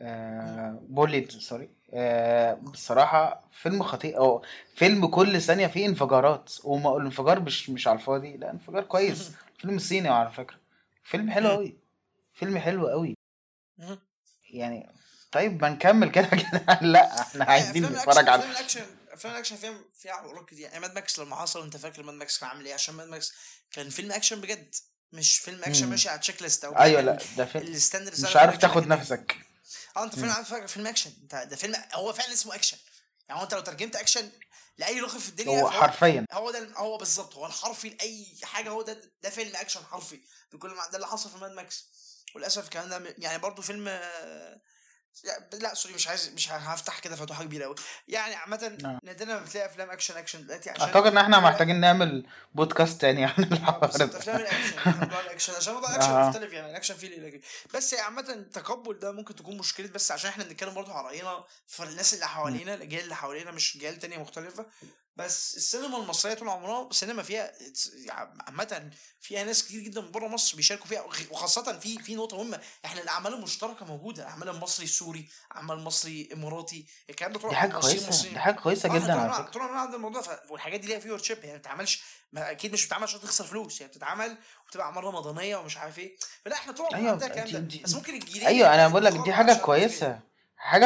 Boiled Boiled sorry. آه، بصراحة فيلم خطير. أو فيلم كل ثانية فيه انفجارات. والانفجار مش مش على الفاضي. لا انفجار كويس. فيلم صيني على فكرة. فيلم حلو. قوي فيلم حلو قوي. يعني طيب ما نكمل كده كده. لا إحنا عايزين نتفرج على افلام الاكشن افلام الاكشن فيها فيها عروض كتير. يعني Mad Max لما حصل أنت فاكر Mad Max كان عامل إيه؟ عشان Mad Max كان فيلم أكشن بجد. مش فيلم أكشن. ماشي على checklist أو أيوه لا ده فيلم مش عارف تاخد نفسك. آه انت فيلم فيلم أكشن. انت ده فيلم هو فعلا اسمه أكشن. يعني هو انت لو ترجمت أكشن لأي لغة في الدنيا هو حرفيا. هو ده هو بالظبط هو الحرفي لأي حاجة هو ده ده فيلم أكشن حرفي. بكل ما ده اللي حصل في Mad Max. وللأسف كان ده يعني برضو فيلم لا- sorry مش عايز مش هفتح كده فتوحة كبيرة قوي يعني عامة نعم. نادرا ما بتلاقي أفلام action action دلوقتي عشان أعتقد إن إحنا محتاجين نعمل بودكاست تاني عن آه، الحوار ده أفلام الاكشن موضوع الاكشن عشان موضوع الاكشن آه. مختلف يعني الاكشن فيه ليه بس عامة التقبل ده ممكن تكون مشكلة بس عشان إحنا بنتكلم برضه على رأينا في الناس اللي حوالينا الأجيال اللي حوالينا مش جيال تانية مختلفة بس السينما المصرية طول عمرها سينما فيها عامة فيها ناس كتير جدا من بره مصر بيشاركوا فيها وخاصة في في نقطة مهمة إحنا الأعمال المشتركة موجودة الاعمال المصري السوري أعمال مصري إماراتي الكلام ده طول مصريين- كويسة مصريين. دي حاجة كويسة آه، جدا طول على عمرنا- فكرة. طول عمرنا عندنا الموضوع ف... والحاجات دي ليها فيور شيب يعني ما بتتعملش أكيد مش بتتعمل عشان تخسر فلوس يعني بتتعمل وبتبقى أعمال رمضانية ومش عارف إيه. فلا إحنا طول عمرنا أيوة، عندنا الكلام ده. بس ممكن الجيلين أيوه أنا بقول لك دي حاجة عشان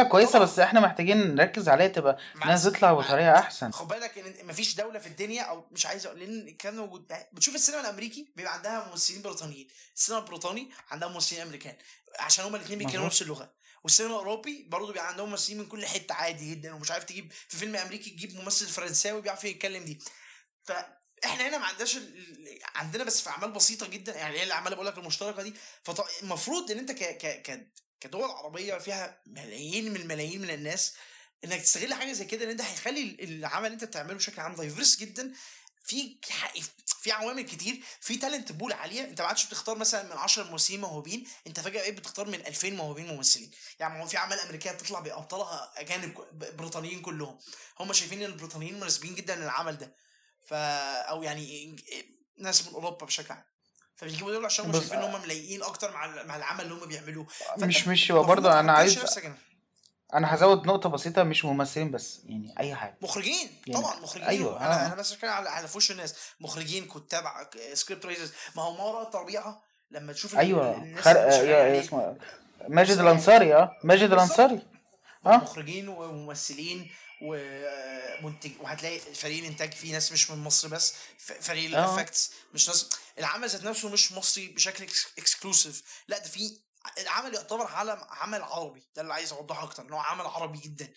كويسة طبعا. بس إحنا محتاجين نركز عليها تبقى الس- تطلع بطريقة أحسن خد بالك إن مفيش دولة في الدنيا أو مش عايز أقول لأن الكلام موجود بتشوف السينما الأمريكي بيبقى عندها ممثلين بريطانيين السينما البريطاني عندها ممثلين أمريكان عشان هما الاثنين بيتكلموا. نفس اللغة والسينما الأوروبي برضه بيبقى عندهم ممثلين من كل حتة عادي جدا ومش عارف تجيب في فيلم أمريكي تجيب ممثل فرنساوي بيعرف يتكلم دي فاحنا هنا ما عندناش ال... عندنا بس في أعمال بسيطة جدا يعني هي الاعمال اللي بقول لك المشتركة دي فالمفروض إن أنت ك ك ك كدول عربية فيها ملايين من الملايين من الناس إنك تستغل حاجة زي كده لأن ده هيخلي العمل اللي أنت بتعمله بشكل عام diverse جدا. في في عوامل كتير في talent pool عالية. أنت ما عادش بتختار مثلا من 10 ممثلين موهوبين أنت فجأة بقيت بتختار من 2000 موهوبين ممثلين. يعني هو في أعمال أمريكية بتطلع بأبطالها أجانب بريطانيين كلهم. هم شايفين إن البريطانيين مناسبين جدا للعمل ده. ف أو يعني ناس من أوروبا بشكل عام. فبيجيبوا دول عشان هم شايفين إن هم ملايقين أكتر مع مع العمل اللي هم بيعملوه. مش مش هو برضه أنا عايز أنا هزود نقطة بسيطة مش ممثلين بس يعني أي حاجة. مخرجين يعني طبعا مخرجين. أيوه أنا آه. أنا بس بتكلم على على وش الناس. مخرجين كتاب script writers ما هو ما وراء الطبيعة لما تشوف أيوه خرق اسمه ماجد الأنصاري آه. ماجد الأنصاري آه. مخرجين وممثلين. ومنتج وهتلاقي فريق الإنتاج فيه ناس مش من مصر بس فريق ال effects آه. مش ناس العمل ذات نفسه مش مصري بشكل exclusive. لا ده في العمل يعتبر عمل عمل عربي ده اللي عايز أوضحه أكتر إن هو عمل عربي جدا.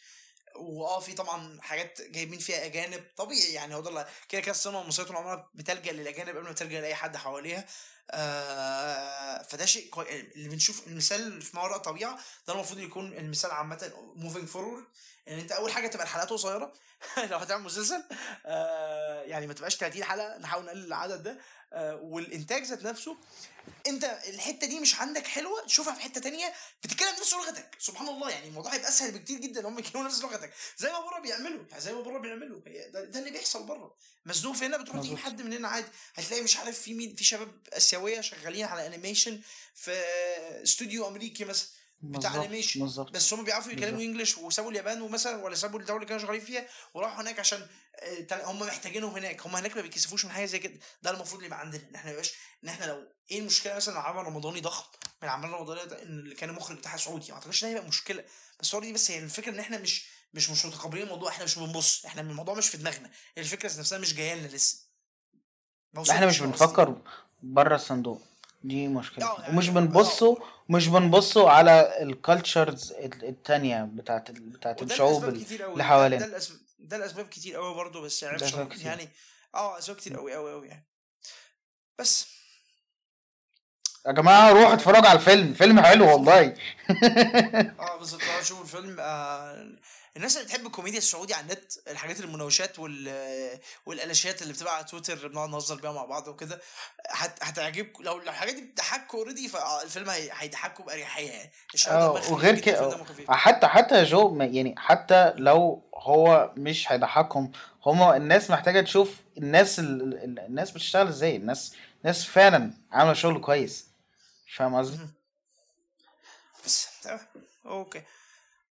وآه في طبعا حاجات جايبين فيها أجانب طبيعي يعني هو ده كده كده السينما المصرية طول عمرها بتلجأ للأجانب قبل ما تلجأ لأي حد حواليها. آه فده شيء كوي... اللي بنشوف المثال في ما وراء الطبيعه ده المفروض يكون المثال عامة moving forward إن أنت أول حاجة تبقى الحلقات قصيرة لو هتعمل مسلسل آه يعني ما تبقاش 30 حلقة نحاول نقلل العدد ده آه والإنتاج ذات نفسه أنت الحتة دي مش عندك حلوة تشوفها في حتة تانية بتتكلم نفس لغتك سبحان الله يعني الموضوع هيبقى أسهل بكتير جدا هم يتكلموا نفس لغتك زي ما بره بيعملوا يعني زي ما بره بيعملوا ده, ده اللي بيحصل بره مزنوق في هنا بتروح تجيب حد من هنا عادي هتلاقي مش عارف في مين في شباب اسيويه شغالين على animation في استوديو أمريكي مثلا بتاع animation بس هم بيعرفوا يتكلموا English وسابوا اليابان ومثلا ولا سابوا الدولة اللي كانوا شغالين فيها وراحوا هناك عشان آه، هم محتاجينهم هناك. هم هناك ما بيكسفوش من حاجة زي كده. ده المفروض اللي يبقى عندنا. ان إحنا ما إن إحنا لو إيه المشكلة مثلا لو عمل رمضاني ضخم؟ من الاعمال الرمضانيه ده إن اللي كان المخرج بتاعها سعودي. ما أعتقدش ده هيبقى مشكلة. بس هو دي بس هي الفكرة إن إحنا مش مش مش متقبلين الموضوع. إحنا مش بنبص. إحنا الموضوع مش في دماغنا. الفكرة نفسها مش جاية لنا لسه. إحنا مش بنفكر. بره الصندوق. دي مشكلة. آه، يعني ومش بنبصوا مش بنبصوا على الكالتشرز التانية بتاعت بتاعت الشعوب اللي حوالينا. ده الاسباب ده الاسباب كتير قوي برضه بس يعني يعني آه أسباب كتير قوي قوي قوي يعني. بس. يا جماعة روحوا اتفرجوا على الفيلم فيلم حلو والله. آه بالظبط شوفوا الفيلم. آه الناس اللي بتحب الكوميديا السعودي على النت الحاجات المناوشات وال والألشات اللي بتبقى على تويتر بنقعد نهزر بيها مع بعض وكده هتعجبكم لو الحاجات دي بتضحكوا already فالفيلم هيضحكوا بأريحية يعني. آه وغير كده حتى حتى يا جو يعني حتى لو هو مش هيضحكهم هما الناس محتاجة تشوف الناس ال... الناس بتشتغل إزاي الناس ناس فعلا عاملة شغل كويس. فاهم قصدي؟ بس تمام. Okay.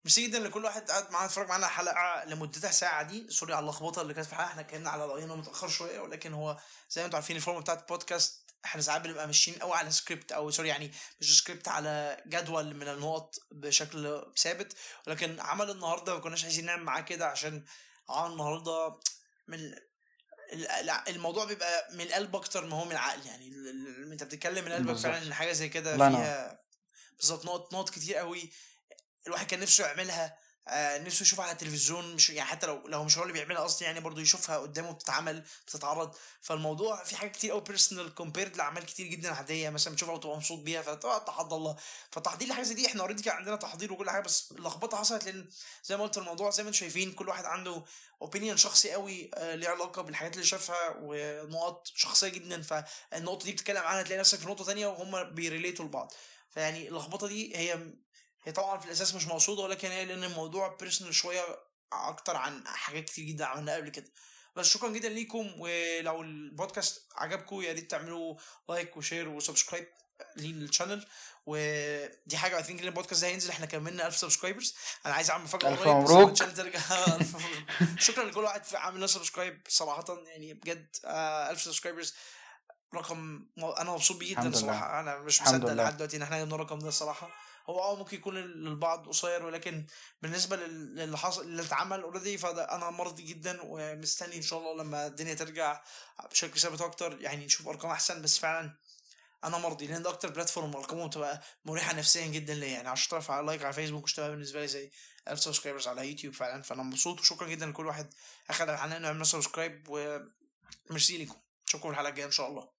Merci جدا لكل واحد قاعد معانا اتفرج معانا حلقة لمدتها ساعة دي. Sorry على اللخبطة اللي كانت في الحلقة. إحنا اتكلمنا على رأينا متأخر شوية ولكن هو زي ما أنتم عارفين ال form بتاعت البودكاست إحنا ساعات بنبقى ماشيين قوي على سكريبت أو sorry يعني مش سكريبت على جدول من النقط بشكل ثابت. ولكن عمل النهارده ما كناش عايزين نعمل معاه كده عشان عمل النهارده من الموضوع بيبقى من القلب أكتر ما هو من العقل يعني أنت بتتكلم من قلبك فعلا إن حاجة زي كده فيها بالظبط نقط نقط كتير قوي الواحد كان نفسه يعملها آه نفسه يشوفها على التلفزيون مش يعني حتى لو لو مش هو اللي بيعملها قصدي يعني برضه يشوفها قدامه بتتعمل بتتعرض. فالموضوع في حاجات كتير قوي personal compared لأعمال كتير جدا عادية مثلا بتشوفها وتبقى مبسوط بيها فطبعا تحضر الله. فالتحضير لحاجه زي دي إحنا already كان عندنا تحضير وكل حاجة بس اللخبطه حصلت لأن زي ما قلت الموضوع زي ما أنتم شايفين كل واحد عنده opinion شخصي قوي آه ليه علاقة بالحاجات اللي شافها ونقط شخصية جدا. فالنقطة دي بتتكلم عنها تلاقي نفسك في نقطة ثانية وهم بي relate وا لبعض. فيعني اللخبطة دي هي هي طبعا في الأساس مش مقصودة ولكن هي لأن الموضوع personal شوية أكتر عن حاجات كتير جدا عملناها قبل كده. بس شكرا جدا ليكم ولو البودكاست عجبكم يا ريت تعملوا like و share و subscribe لل channel ودي حاجة I think البودكاست ده هينزل إحنا كملنا 1000 subscribers. أنا عايز أعمل فجأة ألف مبروك. شكرا لكل واحد عامل subscribe صراحة يعني بجد 1000 آه، subscribers. رقم أنا مبسوط بيه جدا صراحة. أنا مش مصدق لحد دلوقتي إن إحنا جبنا الرقم ده الصراحه هو آه ممكن يكون للبعض قصير ولكن بالنسبة للي حصل اللي اتعمل already فانا مرضي جدا ومستني إن شاء الله لما الدنيا ترجع بشكل ثابت أكتر. يعني نشوف أرقام أحسن بس فعلا أنا مرضي لأن ده أكتر platform ارقامه بتبقى مريحة نفسيا جدا ليا. يعني 10000 على like على فيسبوك واشتغل بالنسبة لي زي 1000 subscribers على يوتيوب فعلا. فأنا مبسوط وشكرا جدا لكل واحد أخذ العناء انه يعمل subscribe وميرسي لكم اشوفكم الحلقة الجاية إن شاء الله.